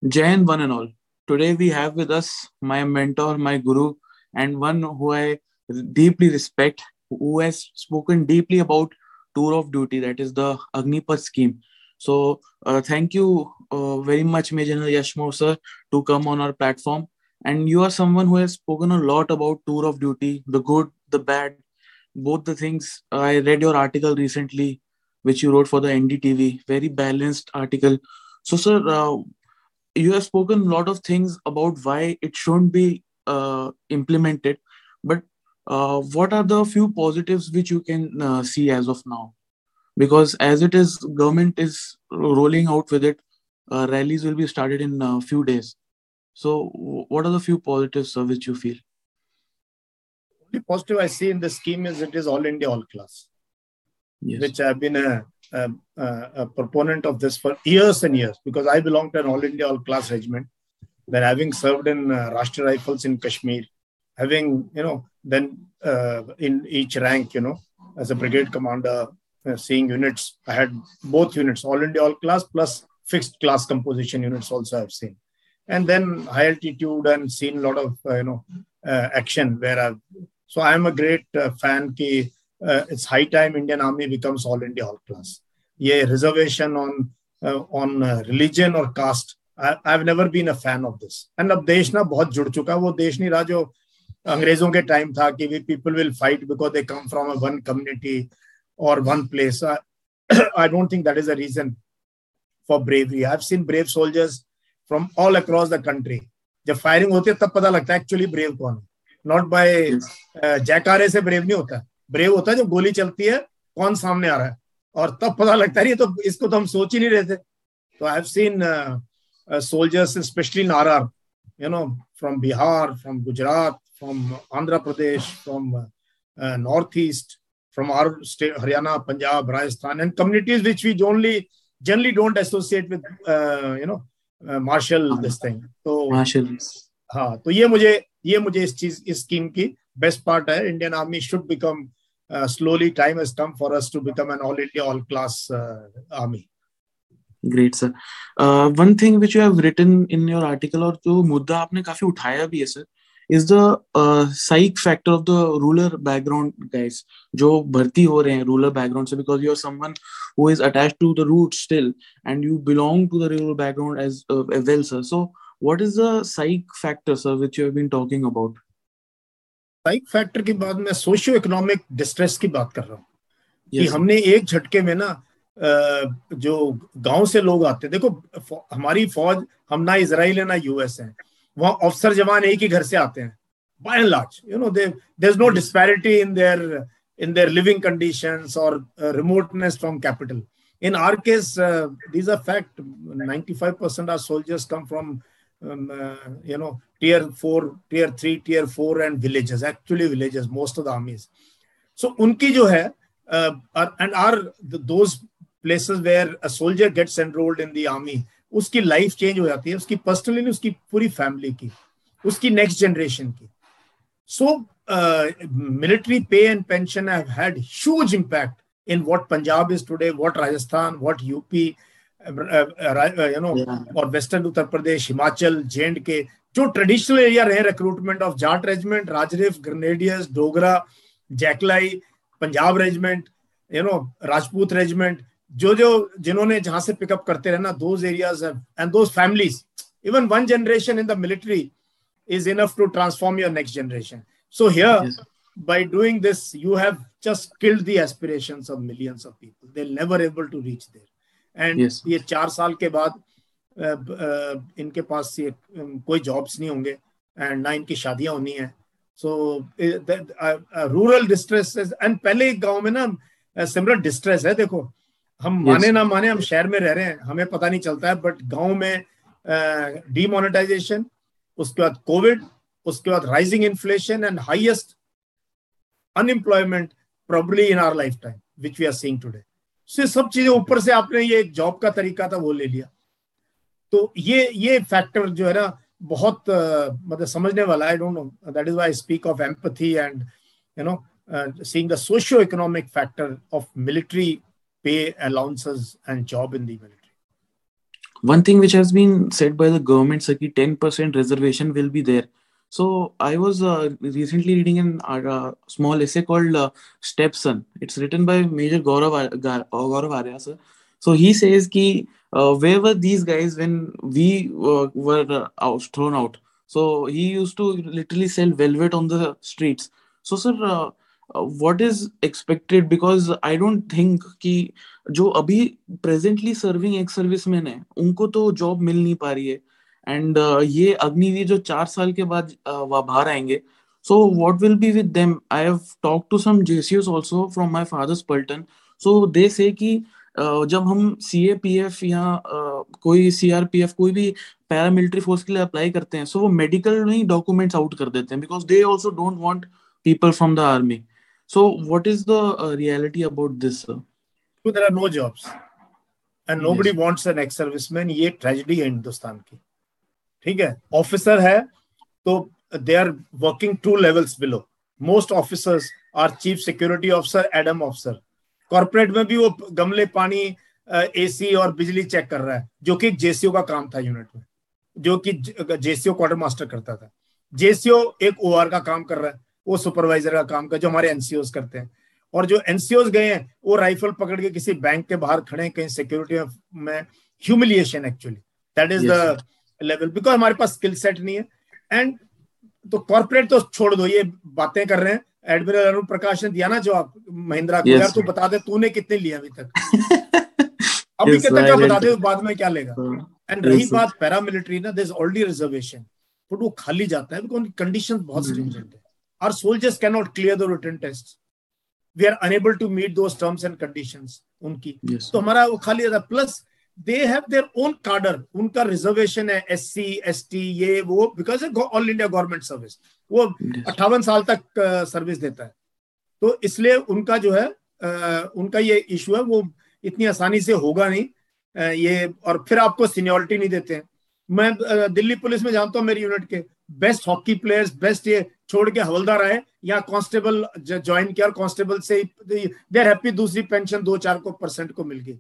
Jain one and all today we have with us my mentor my guru and one who I deeply respect who has spoken deeply about tour of duty that is the Agnipath scheme so thank you very much may general Yash Mor sir to come on our platform and you are someone who has spoken a lot about tour of duty the good the bad both the things. I read your article recently, which you wrote for the NDTV, very balanced article. So, sir, uh, you have spoken a lot of things about why it shouldn't be uh, implemented, but uh, what are the few positives which you can uh, see as of now? Because as it is, government is rolling out with it. Uh, rallies will be started in a few days. So, what are the few positives uh, which you feel? Only positive I see in the scheme is it is all India all class, yes. which I've been a, a, a, proponent of this for years and years because I belong to an all India all class regiment. Then having served in uh, Rashtriya Rifles in Kashmir, having you know then uh, in each rank you know as a brigade commander, uh, seeing units, I had both units, all India all class plus fixed class composition units also I've seen, and then high altitude and seen a lot of uh, you know uh, action where I've so I am a great uh, fan ki uh, it's high time Indian Army becomes all India all class. Yeah, reservation on uh, on uh, religion or caste. I, I've never been a fan of this. And अब देश ना बहुत जुड़ चुका वो देश नहीं रहा जो अंग्रेजों के टाइम था कि we people will fight because they come from a one community or one place. I, I don't think that is a reason for bravery. I've seen brave soldiers from all across the country. जब firing होती है तब पता लगता है actually brave कौन है not by जयकारे से ब्रेव नहीं होता। ब्रेव होता है जब गोली चलती है कौन सामने आ रहा है। और तब पता लगता है ये तो इसको तो हम सोच ही नहीं रहे थे। तो I have seen soldiers specially नारा you know from Bihar from Gujarat from Andhra Pradesh from north east from our state Haryana Punjab Rajasthan and communities which we only generally don't associate with you know martial this thing तो हाँ तो ये मुझे ये मुझे इस चीज़, इस scheme की बेस्ट पार्ट है। Indian army should become slowly time is come for us to become an all India all class army great sir one thing which you have written in your article और जो मुद्दा आपने काफ़ी उठाया भी है sir is the psych factor of the rural background guys जो भर्ती हो रहे हैं रूरल बैकग्राउंड से because you are someone who is attached to the root still and you belong to the rural background as well sir so what is the psych factor sir which you have been talking about? Psych factor ke baad main socio economic distress ki baat kar raha hu ki humne ek jhatke mein na जो गाँव से लोग आते देखो हमारी फौज हम ना इसराइल है ना यूएस है। वहाँ अफसर जवान एक ही घर से आते हैं। By and large you know there no disparity in their in their living condition और remoteness from capital in our case these are fact ninety five percent our soldiers come from um, uh, you know, tier four, tier three, tier four, and villages. Actually, villages. Most of the armies. So, unki jo hai, uh, are, and are the, those places where a soldier gets enrolled in the army, उसकी life change हो जाती है उसकी personally नहीं उसकी पूरी family की उसकी नेक्स्ट जनरेशन की so military pay and pension have had huge impact in what Punjab is today, what Rajasthan, what UP, you know और western Uttar Pradesh Himachal J K जो ट्रेडिशनल एरिया रहे recruitment of Jat regiment Raj Rif grenadiers Dogra जैकलाई Punjab regiment you know Rajput regiment जो जो जिन्होंने जहाँ से pick up करते रहे ना those areas and those families even one generation in the military is enough to transform your next generation. So here, yes. by doing this, you have just killed the aspirations of millions of people. They're never able to reach there. And yes. ये चार साल के बाद इनके पास ये कोई jobs नहीं होंगे एंड ना इनकी शादियाँ होनी है सो रूरल डिस्ट्रेस एंड पहले गाँव में ना सिमरन डिस्ट्रेस है देखो हम yes. माने ना माने हम शहर में रह रहे हैं हमें पता नहीं चलता है बट गाँव में डीमोनेटाइजेशन उसके बाद कोविड उसके बाद rising inflation and highest unemployment probably in our lifetime which we are seeing today से सब चीज़ें ऊपर से आपने ये जॉब का तरीका था वो ले लिया तो ये ये फैक्टर जो है ना बहुत मतलब समझने वाला I don't know that is why speak of empathy and you know seeing the socio-economic factor of military pay allowances and job in the military one thing which has been said by the government sir 10% reservation will be there So I was uh, recently reading a uh, small essay called uh, Stepson. It's written by Major Gaurav, Gaurav Arya, sir. So he says ki, uh, where were these guys when we uh, were out, thrown out? So he used to literally sell velvet on the streets. So sir, uh, what is expected? Because I don't think कि जो अभी presently serving ex servicemen है उनको तो job मिल नहीं पा रही है एंड uh, ये अग्निवीर जो चार साल के बाद uh, वह बाहर आएँगे। So what will be with them I have talk to some जेसीओस also from my father's पल्टन सो दे से कि uh, जब हम सी ए पी एफ़ या uh, कोई सी आर पी एफ़ कोई भी पैरामिलिट्री फोर्स के लिए अप्लाई करते हैं सो so वो मेडिकल नहीं डॉक्यूमेंट्स आउट कर देते हैं because they also don't want people from the army so what is the reality about this there are no jobs and nobody wants an ex serviceman ये tragedy है हिंदुस्तान की। ठीक है? ऑफिसर है तो they are working two levels below most officers are chief security officer adm officer corporate में भी वो गमले पानी एसी और बिजली चेक कर रहा है जो कि जेसीओ का काम था यूनिट में जो कि जेसीओ क्वार्टर मास्टर करता था। जेसीओ एक ओआर का काम कर रहा है वो सुपरवाइजर का काम कर जो हमारे एनसीओ करते हैं। और जो एनसीओ गए हैं वो राइफल पकड़ के किसी बैंक के बाहर खड़े हैं कहीं सिक्योरिटी में humiliation actually that is the level because हमारे पास स्किल सेट नहीं है। एंड तो कॉर्पोरेट तो छोड़ दो ये बातें कर रहे हैं। एडमिरल अरुण प्रकाश ने दिया ना जवाब महिंद्रा को yes, यार तू बता दे तूने कितने लिए अभी तक? अभी yes, कितने का बता दे बाद में क्या लेगा? एंड uh, रही yes, बात पैरामिलिट्री ना दिस ऑलरेडी रिजर्वेशन बट वो खाली जाता है बिकॉज़ कंडीशन बहुत स्ट्रिंजेंट hmm. है। Our soldiers can not clear the return test we are unable to meet those terms and conditions उनकी तो हमारा वो खाली रहता plus they have their own cadre उनका रिजर्वेशन है एस सी एस टी ये वो because all India government service वो अट्ठावन साल तक सर्विस देता है। तो इसलिए उनका जो है उनका ये इशू है वो इतनी आसानी से होगा नहीं। ये और फिर आपको सीनियोरिटी नहीं देते हैं। मैं दिल्ली पुलिस में जानता हूँ मेरी यूनिट के बेस्ट हॉकी प्लेयर्स बेस्ट ये छोड़ के हवलदार आए या कांस्टेबल ज्वाइन किया और कांस्टेबल से दे आर हैप्पी दूसरी पेंशन दो चार को परसेंट को मिल गई।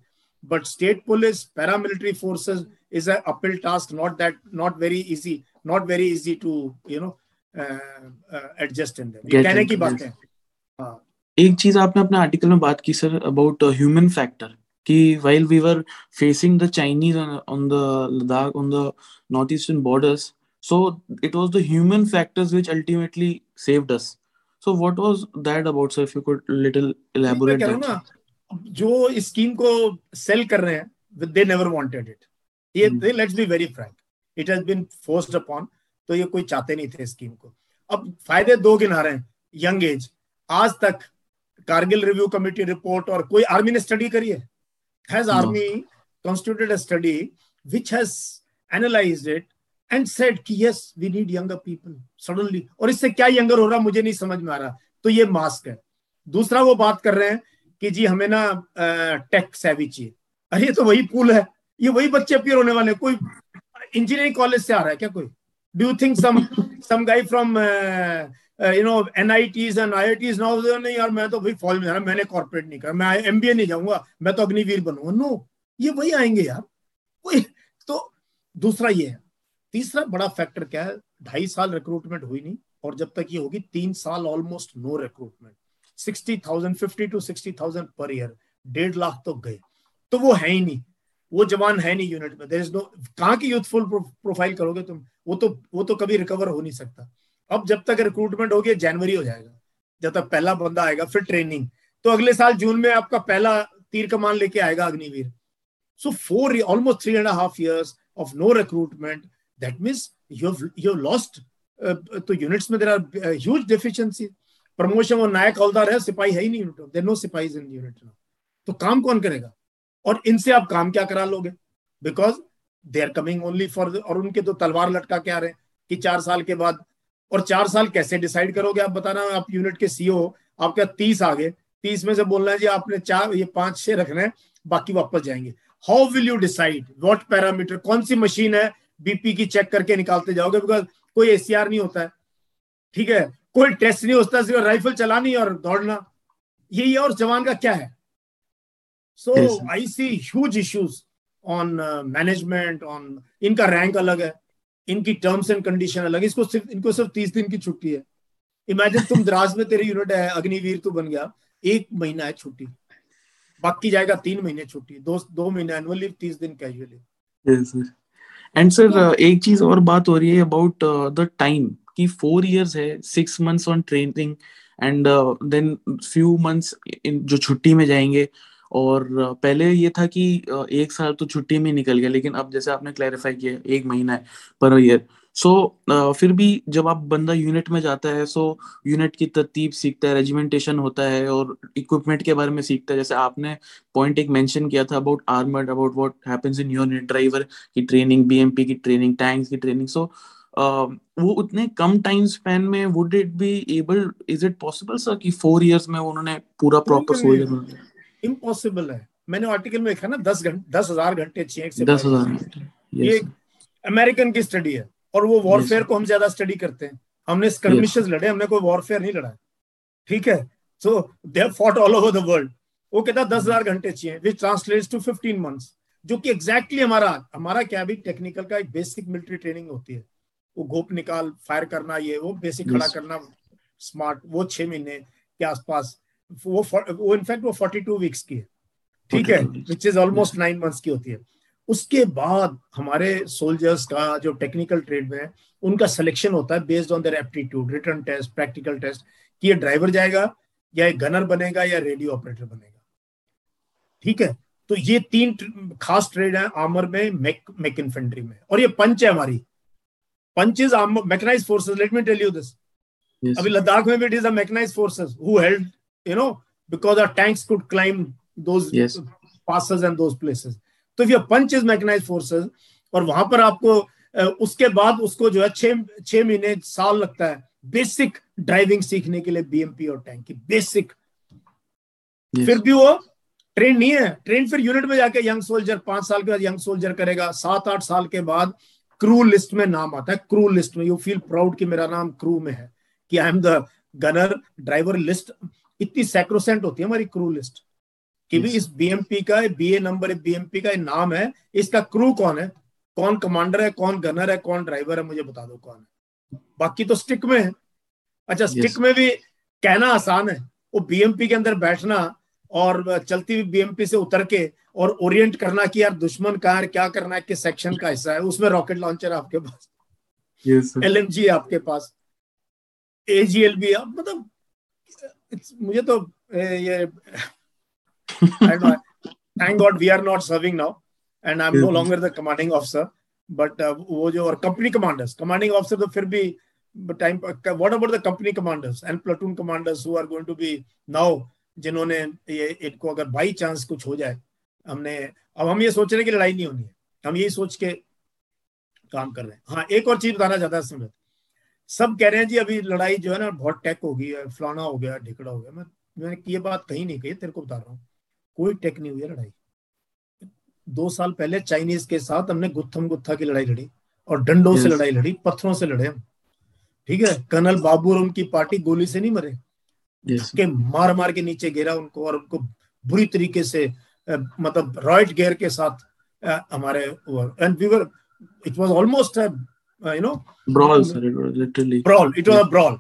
But state police paramilitary forces is uphill task not that not very easy not very easy to you know adjust in Get कहने की into बात this. है हाँ एक चीज़ आपने अपने आर्टिकल में बात की सर अबाउट ह्यूमन फैक्टर कि while we were facing the Chinese on, on the Ladakh on the northeastern borders so it was the human factors which ultimately saved us so what was that about sir if you could little मैं elaborate कह रहा हूँ that ना जो scheme को sell कर रहे हैं दे नेवर वांटेड इट ये Hmm. Let's be very frank it has been forced upon तो ये कोई चाहते नहीं थे स्कीम को। अब फ़ायदे दो गिना रहे हैं यंग एज आज तक कारगिल रिव्यू कमेटी रिपोर्ट और कोई आर्मी ने स्टडी करी है? Has army constituted a study which has analyzed it and said कि yes we need younger people suddenly. और इससे क्या यंगर हो रहा मुझे नहीं समझ में आ रहा। तो ये मास्क है। दूसरा वो बात कर रहे हैं कि जी हमें ना टेक सेवी चाहिए। अरे तो वही पूल है। ये वही बच्चे अपियर होने वाले कोई इंजीनियरिंग कॉलेज से आ रहा है क्या कोई? Do you think some some guy from you know NITs and IITs now नहीं यार, मैं तो भाई फॉल में मैंने कॉर्पोरेट नहीं करा। मैं एमबीए नहीं जाऊँगा। मैं तो अग्निवीर बनूँगा। नो ये वही आएँगे यार। वही तो दूसरा ये है। तीसरा बड़ा फैक्टर क्या है? ढाई साल रिक्रूटमेंट हुई नहीं और जब तक ये होगी, तीन साल almost no recruitment sixty thousand fifty two sixty thousand per year डेढ़ लाख तो गए। तो वो है ही नहीं। वो जवान है नहीं यूनिट में। देर इज़ नो कहाँ की यूथफुल प्रोफ़ाइल करोगे तुम? वो तो वो तो कभी रिकवर हो नहीं सकता। अब जब तक रिक्रूटमेंट होगी जनवरी हो जाएगा। जब तक पहला बंदा आएगा फिर ट्रेनिंग तो अगले साल जून में आपका पहला तीर कमान लेके आएगा Agniveer. So four almost three and years of no recruitment that means you've you've lost uh, तो यूनिट्स में there are huge deficiency promotion और नायक हवलदार है, सिपाही है ही नहीं यूनिट देर नो सिपाही इन यूनिट तो काम कौन करेगा? और इनसे आप काम क्या करा लोगे? Because they are coming only for और उनके तो तलवार लटका के आ रहे हैं कि चार साल के बाद। और चार साल कैसे डिसाइड करोगे? आप बताना, आप यूनिट के सीओ हो, आपके तीस आ गए तीस में से बोलना है, जी, आपने चार, ये पाँच, छह रखने हैं, बाकी वापस जाएँगे। How will you decide what parameter कौन सी मशीन है बीपी की चेक करके निकालते जाओगे? बिकॉज़ कोई एसीआर नहीं होता है। ठीक है? कोई टेस्ट नहीं होता सिर्फ़ राइफल चलानी और दौड़ना। ये और जवान का क्या है? So I see huge issues on management on इनका रैंक अलग है इनकी टर्म्स एंड कंडीशन अलग है इसको सिर्फ़ इनको सिर्फ़ तीस दिन की छुट्टी है। इमेजिन तुम द्रास में तेरी यूनिट है अग्निवीर तू बन गया एक महीना है छुट्टी। बाकी जाएगा तीन महीने छुट्टी दो दो महीने एनुअल लीव तीस दिन casually yes sir. And sir uh, एक चीज़ और बात हो रही है अबाउट द टाइम कि फोर इयर्स है six months on training and then few months जो छुट्टी में जाएँगे और uh, पहले ये था कि uh, एक साल तो छुट्टी में निकल गया लेकिन अब जैसे आपने क्लैरिफाई किया एक महीना है पर ईयर सो फिर भी जब आप बंदा यूनिट में जाता है सो यूनिट की तरतीब सीखता है रेजिमेंटेशन होता है और इक्विपमेंट के बारे में सीखता है। जैसे आपने पॉइंट एक मेंशन किया था about armoured about what happens in unit driver की ट्रेनिंग बीएमपी की ट्रेनिंग टैंक्स की ट्रेनिंग सो वो उतने कम टाइम स्पैन में would it be able is it possible sir कि फोर इयर्स में उन्होंने पूरा प्रॉपर सोल्जर इम्पॉसिबल है। मैंने आर्टिकल में लिखा ना दस घंटे दस हज़ार घंटे चाहिए एक दस हज़ार ये अमेरिकन की स्टडी है और वो वॉरफेयर को हम ज़्यादा स्टडी करते हैं। हमने स्कर्मिशेस लड़े हमने कोई वॉरफेयर नहीं लड़ा। ठीक है? So they fought all over the world वो कहता दस हज़ार घंटे चाहिए which translates to fifteen months जो कि एग्जैक्टली exactly हमारा हमारा क्या भी टेक्निकल का एक बेसिक मिलिट्री ट्रेनिंग होती है। वो घोप निकाल फायर करना ये वो बेसिक खड़ा करना स्मार्ट वो छह महीने के आसपास वो वो इनफैक्ट वो फोर्टी टू वीक्स की है। ठीक है which is almost nine months की होती है। उसके बाद हमारे सोल्जर्स का जो टेक्निकल ट्रेड में है उनका सिलेक्शन होता है based on their aptitude written test practical test कि ये ड्राइवर जाएगा या एक गनर बनेगा या रेडियो ऑपरेटर बनेगा। ठीक है तो ये तीन खास ट्रेड है आर्मर में मेक मेक इन्फेंट्री में। और ये पंच है हमारी। Punch is mechanised forces let me tell you this Yes. अभी लद्दाख में भी it is a mechanised forces who held you because our tanks could climb those Yes. passes and those places. तो if your punch is mechanized forces और वहाँ पर आपको उसके बाद उसको जो है छह छह महीने साल लगता है बेसिक ड्राइविंग सीखने के लिए बीएमपी और टैंक की बेसिक Yes. फिर भी वो ट्रेन नहीं है ट्रेन फिर यूनिट में जाके यंग सोल्जर पाँच साल के बाद यंग सोल्जर करेगा सात आठ साल के बाद क्रू लिस्ट में नाम आता है क्रू लिस्ट में। यू फील प्राउड कि मेरा नाम क्रू में है कि I am the gunner driver list इतनी सैक्रोसेंट होती है हमारी क्रू लिस्ट कि भी इस बीएमपी का बी ए नंबर बीएमपी का नाम है। इसका क्रू कौन है? कौन कमांडर है? कौन गनर है? कौन ड्राइवर है? मुझे बता दो कौन है। बाकी तो स्टिक में है। अच्छा स्टिक में भी कहना आसान है। वो बीएमपी के अंदर बैठना और चलती हुई बीएमपी से उतर के और ओरिएंट करना कि यार दुश्मन कहाँ क्या करना है किस सेक्शन का हिस्सा है उसमें रॉकेट लॉन्चर आपके पास। Yes. एल है आपके पास। एजीएल भी है मतलब मुझे तो ये thank God we are not serving now and I am no longer the commanding officer but वो जो और कंपनी कमांडर्स कमांडिंग ऑफिसर तो फिर भी time what about the company commanders and platoon commanders who are going to be now जिन्होंने ये इनको अगर बाई चांस कुछ हो जाए हमने अब हम ये सोच रहे हैं कि लड़ाई नहीं होनी है। हम यही सोच के काम कर रहे हैं। हाँ एक और चीज़ बताना चाहता है सुमित सब कह रहे हैं जी अभी लड़ाई जो है ना बहुत टेक हो गई है फलाना हो गया ढिकड़ा हो गया। मैं मैंने ये बात कहीं नहीं कही तेरे को बता रहा हूँ। कोई टेक नहीं हुई है लड़ाई। दो साल पहले चाइनीज़ के साथ हमने गुत्थम गुत्था की लड़ाई लड़ी और डंडों से लड़ाई लड़ी पत्थरों से लड़े हम। ठीक है? कर्नल बाबू और उनकी पार्टी गोली से नहीं मरे. के मार मार के नीचे गिरा उनको और उनको बुरी तरीके से मतलब रॉयट गेयर के साथ हमारे and we were it was almost you know Brawl, sir. It was literally. Brawl it was a brawl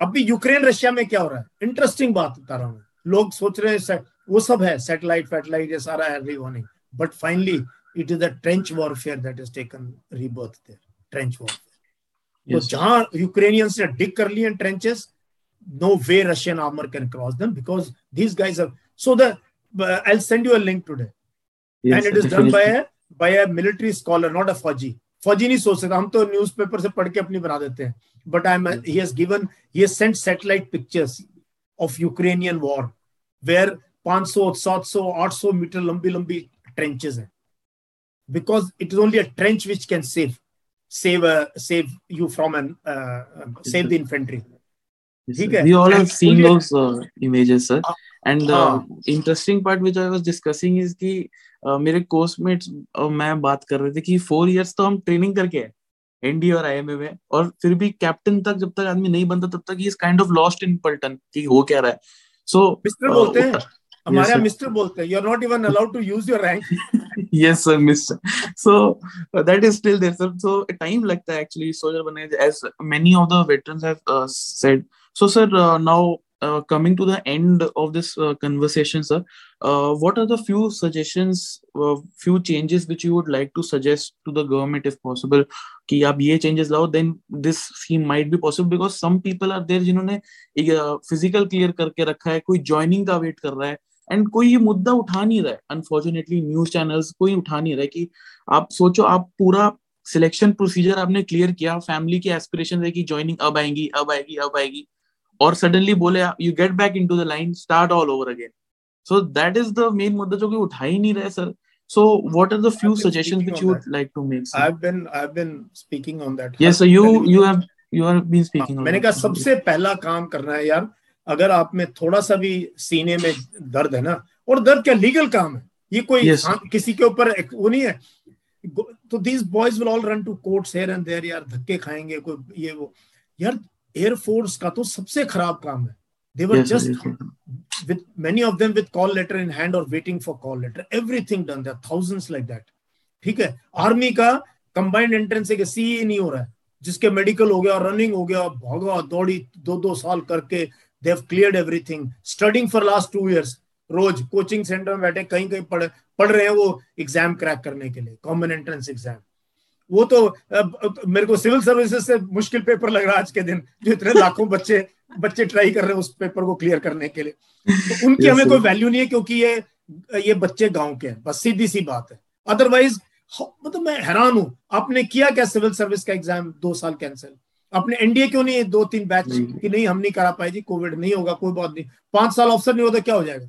अभी यूक्रेन रशिया में क्या हो रहा है? इंटरेस्टिंग बात बता रहा हूँ लोग सोच रहे हैं वो सब है सैटेलाइट फैटेलाइट ये सारा है रिवॉर्निंग but finally it is the trench warfare that is taken rebirth there trench warfare तो जहाँ यूक्रेनियंस ने डिग कर लिए trenches no way Russian armor can cross them because these guys are so the uh, I'll send you a link today Yes, and it is done by a by a military scholar not a फौजी फौजी नहीं सोच सकता हम तो newspaper से पढ़ के अपनी बना देते हैं but I am he has given he has sent satellite pictures of Ukrainian war where 500 700 800 metre लंबी लंबी ट्रेंचेस हैं because it is only a trench which can save save uh, save you from an uh, save the infantry Yes, ठीक है? We all have seen those uh, images, sir. हाँ, And the uh, interesting part which I was discussing is ki uh, मेरे coursemates uh, मैं बात कर रहे थे कि फोर इयर्स तो हम ट्रेनिंग करके हैं एनडी और आईएमए में और फिर भी कैप्टन तक जब तक आदमी नहीं बनता तब तक he is kind of lost in पल्टन कि हो क्या रहा है सो so, मिस्टर बोलते हैं हमारे मिस्टर बोलते हैं you are not even allowed to use your rank yes sir mister so that is still there sir so time लगता है एक्चुअली सोल्जर बनने as many of the veterans have said so sir now coming to the end of this conversation sir what are the few suggestions few changes which you would like to suggest to the government if possible कि आप ये changes लाओ then this scheme might be possible because some people are there जिन्होंने physical clear करके रखा है कोई joining का वेट कर रहा है। एंड कोई ये मुद्दा उठा नहीं रहा है। अनफॉर्चुनेटली न्यूज़ चैनल्स कोई उठा नहीं रहा है कि आप सोचो आप पूरा सिलेक्शन प्रोसीजर आपने क्लियर किया फैमिली की एस्पिरेशन है कि ज्वाइनिंग अब आएँगी अब आएगी अब आएगी। और सडनली बोले you get back into the line start all over again so that is the main मुद्दा जो कि उठा ही नहीं रहे sir the few been suggestions speaking which on you would that. Like to make sir I've been I've been speaking on that. Yes sir her you television- you have you have been speaking मैंने कहा सबसे पहला काम करना है यार अगर आप में थोड़ा सा भी सीने में दर्द है ना और दर्द क्या लीगल काम है? ये कोई Yes. हाँ, किसी के ऊपर वो नहीं है। तो these boys will all run to courts here and there यार धक्के खाएँगे कोई ये वो। यार एयरफोर्स का तो सबसे खराब काम है। They were yes just with many of them with call letter in hand or waiting for call letter. Everything done there are thousands like that. ठीक है? आर्मी का कंबाइंड एंट्रेंस एक सी नहीं हो रहा है जिसके मेडिकल हो गया रनिंग हो गया भागा दौड़ी दो दो साल करके they have cleared everything studying for last two years rose coaching centre में बैठे कहीं कहीं पढ़ पढ़ रहे हैं वो एग्ज़ाम क्रैक करने के लिए कॉमन एंट्रेंस एग्ज़ाम वो तो मेरे को सिविल सर्विसेज़ से मुश्किल पेपर लग रहा है आज के दिन जो इतने लाखों बच्चे बच्चे ट्राई कर रहे हैं उस पेपर को क्लियर करने के लिए। तो उनकी Yes, हमें कोई वैल्यू नहीं है क्योंकि ये ये बच्चे गाँव के हैं। बस सीधी सी बात है। अदरवाइज़ मतलब मैं हैरान हूँ आपने किया क्या सिविल सर्विस का एग्ज़ाम दो साल कैंसिल अपने एनडीए क्यों नहीं दो तीन बैच कि नहीं हम नहीं करा पाए जी कोविड नहीं होगा कोई बात नहीं। पाँच साल ऑफिसर नहीं होता क्या हो जाएगा?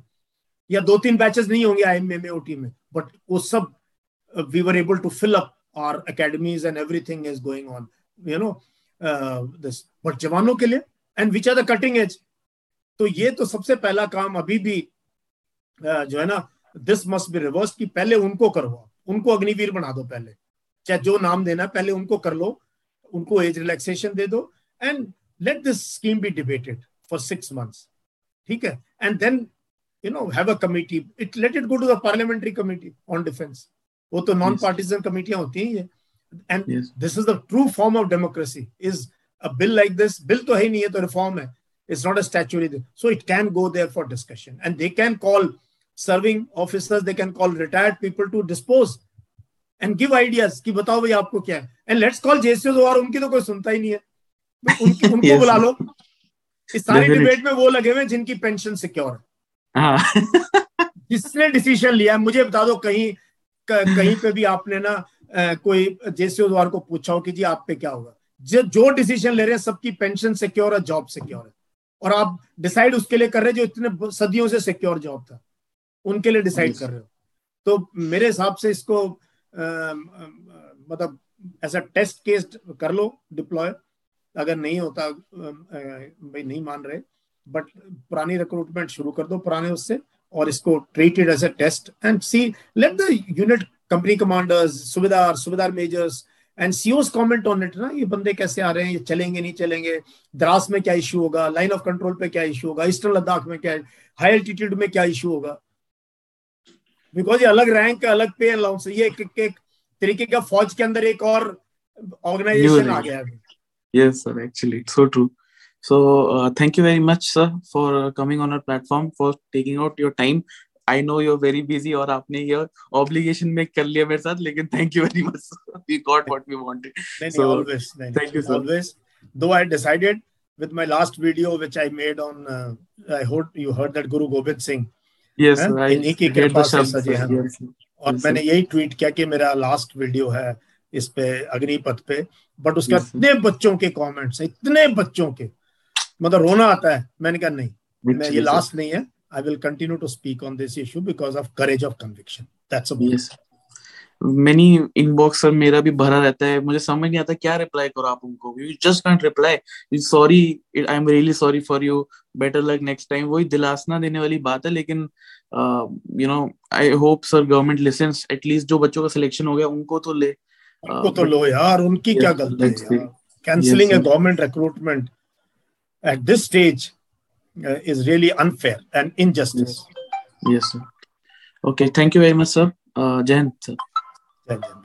या दो तीन बैचेस नहीं होंगे आई एम ओ टी में। बट वो सब we were able to fill up our academies and everything is going on you know this but जवानों के लिए and which are the cutting edge तो ये तो सबसे पहला काम अभी भी uh, जो है ना दिस मस्ट बी रिवर्स कि पहले उनको करवाओ। उनको अग्निवीर बना दो पहले। चाहे जो नाम देना पहले उनको कर लो। उनको एज रिलैक्सेशन दे दो and let this scheme be debated for six months ठीक है? And then you know have a committee it let it go to the parliamentary committee on defence वो तो नॉन पार्टीजन कमिटियाँ होती हैं ये। And this is the true form of democracy is a bill like this bill तो है ही नहीं है तो रिफॉर्म है. It's not a statutory so it can go there for discussion. And they can call serving officers they can call retired people to dispose and give ideas कि बताओ भाई आपको क्या है। एंड लेट्स कॉल जेसीओ और उनकी तो कोई सुनता ही नहीं है। तो उनकी उनको yes. बुला लो। इस सारी डिबेट में वो लगे हुए जिनकी पेंशन सिक्योर है। हाँ। जिसने डिसीज़न लिया मुझे बता दो कहीं कहीं पे भी आपने ना कोई जेसीओ द्वार को पूछा हो कि जी आप पे क्या होगा? जो जो डिसीज़न ले रहे हैं सबकी पेंशन सिक्योर है जॉब सिक्योर है। और आप डिसाइड उसके लिए कर रहे जो इतने सदियों से सिक्योर जॉब था। उनके लिए डिसाइड कर रहे हो। तो मेरे हिसाब से इसको मतलब ऐसा टेस्ट केस कर लो डिप्लॉय अगर नहीं होता भाई नहीं मान रहे बट पुरानी रिक्रूटमेंट शुरू कर दो पुराने उससे और इसको treated as a test and see let the unit company commanders subedar subedar majors and COs comment on it ना, ये बंदे कैसे आ रहे हैं, ये चलेंगे, नहीं चलेंगे, द्रास में क्या इशू होगा लाइन ऑफ़ कंट्रोल पे क्या इशू होगा ईस्टर्न लद्दाख में क्या हाई एल्टीट्यूड में क्या इशू होगा। बिकॉज़ ये अलग रैंक अलग पे अलाउंस ये एक, एक, एक तरीके का फौज के अंदर एक और ऑर्गेनाइजेशन आ गया yes sir actually it's so true so uh, thank you very much sir for uh, coming on our platform for taking out your time I know you very busy और आपने ये ऑब्लिगेशन में कर लिया मेरे साथ लेकिन thank you very much we got what we wanted so always thank you always though I decided with my last video which I made on uh, I hope you heard that Guru Gobind Singh yes इन्हीं की कृपा से सजे हैं और yes, मैंने यही tweet किया कि मेरा लास्ट वीडियो है इस पे अग्निपथ पे। बट उसके yes, इतने बच्चों के कमेंट्स इतने बच्चों के। मतलब रोना आता है। मैंने कहा नहीं मैं ये लास्ट नहीं है। I will continue to speak on this issue because of courage of conviction. That's a yes. Many inbox sir मेरा भी भरा रहता है। मुझे समझ नहीं आता क्या रिप्लाई करो आप उनको। You just can't reply sorry I am really sorry for you better luck next time वही दिलासना देने वाली बात है लेकिन you know I hope sir government listens at least जो बच्चों का सिलेक्शन हो गया उनको तो ले उनको तो लो यार उनकी क्या गलती है cancelling government recruitment at this stage is is really unfair and injustice. Yes. yes, sir. Okay, thank you very much, sir. opinion.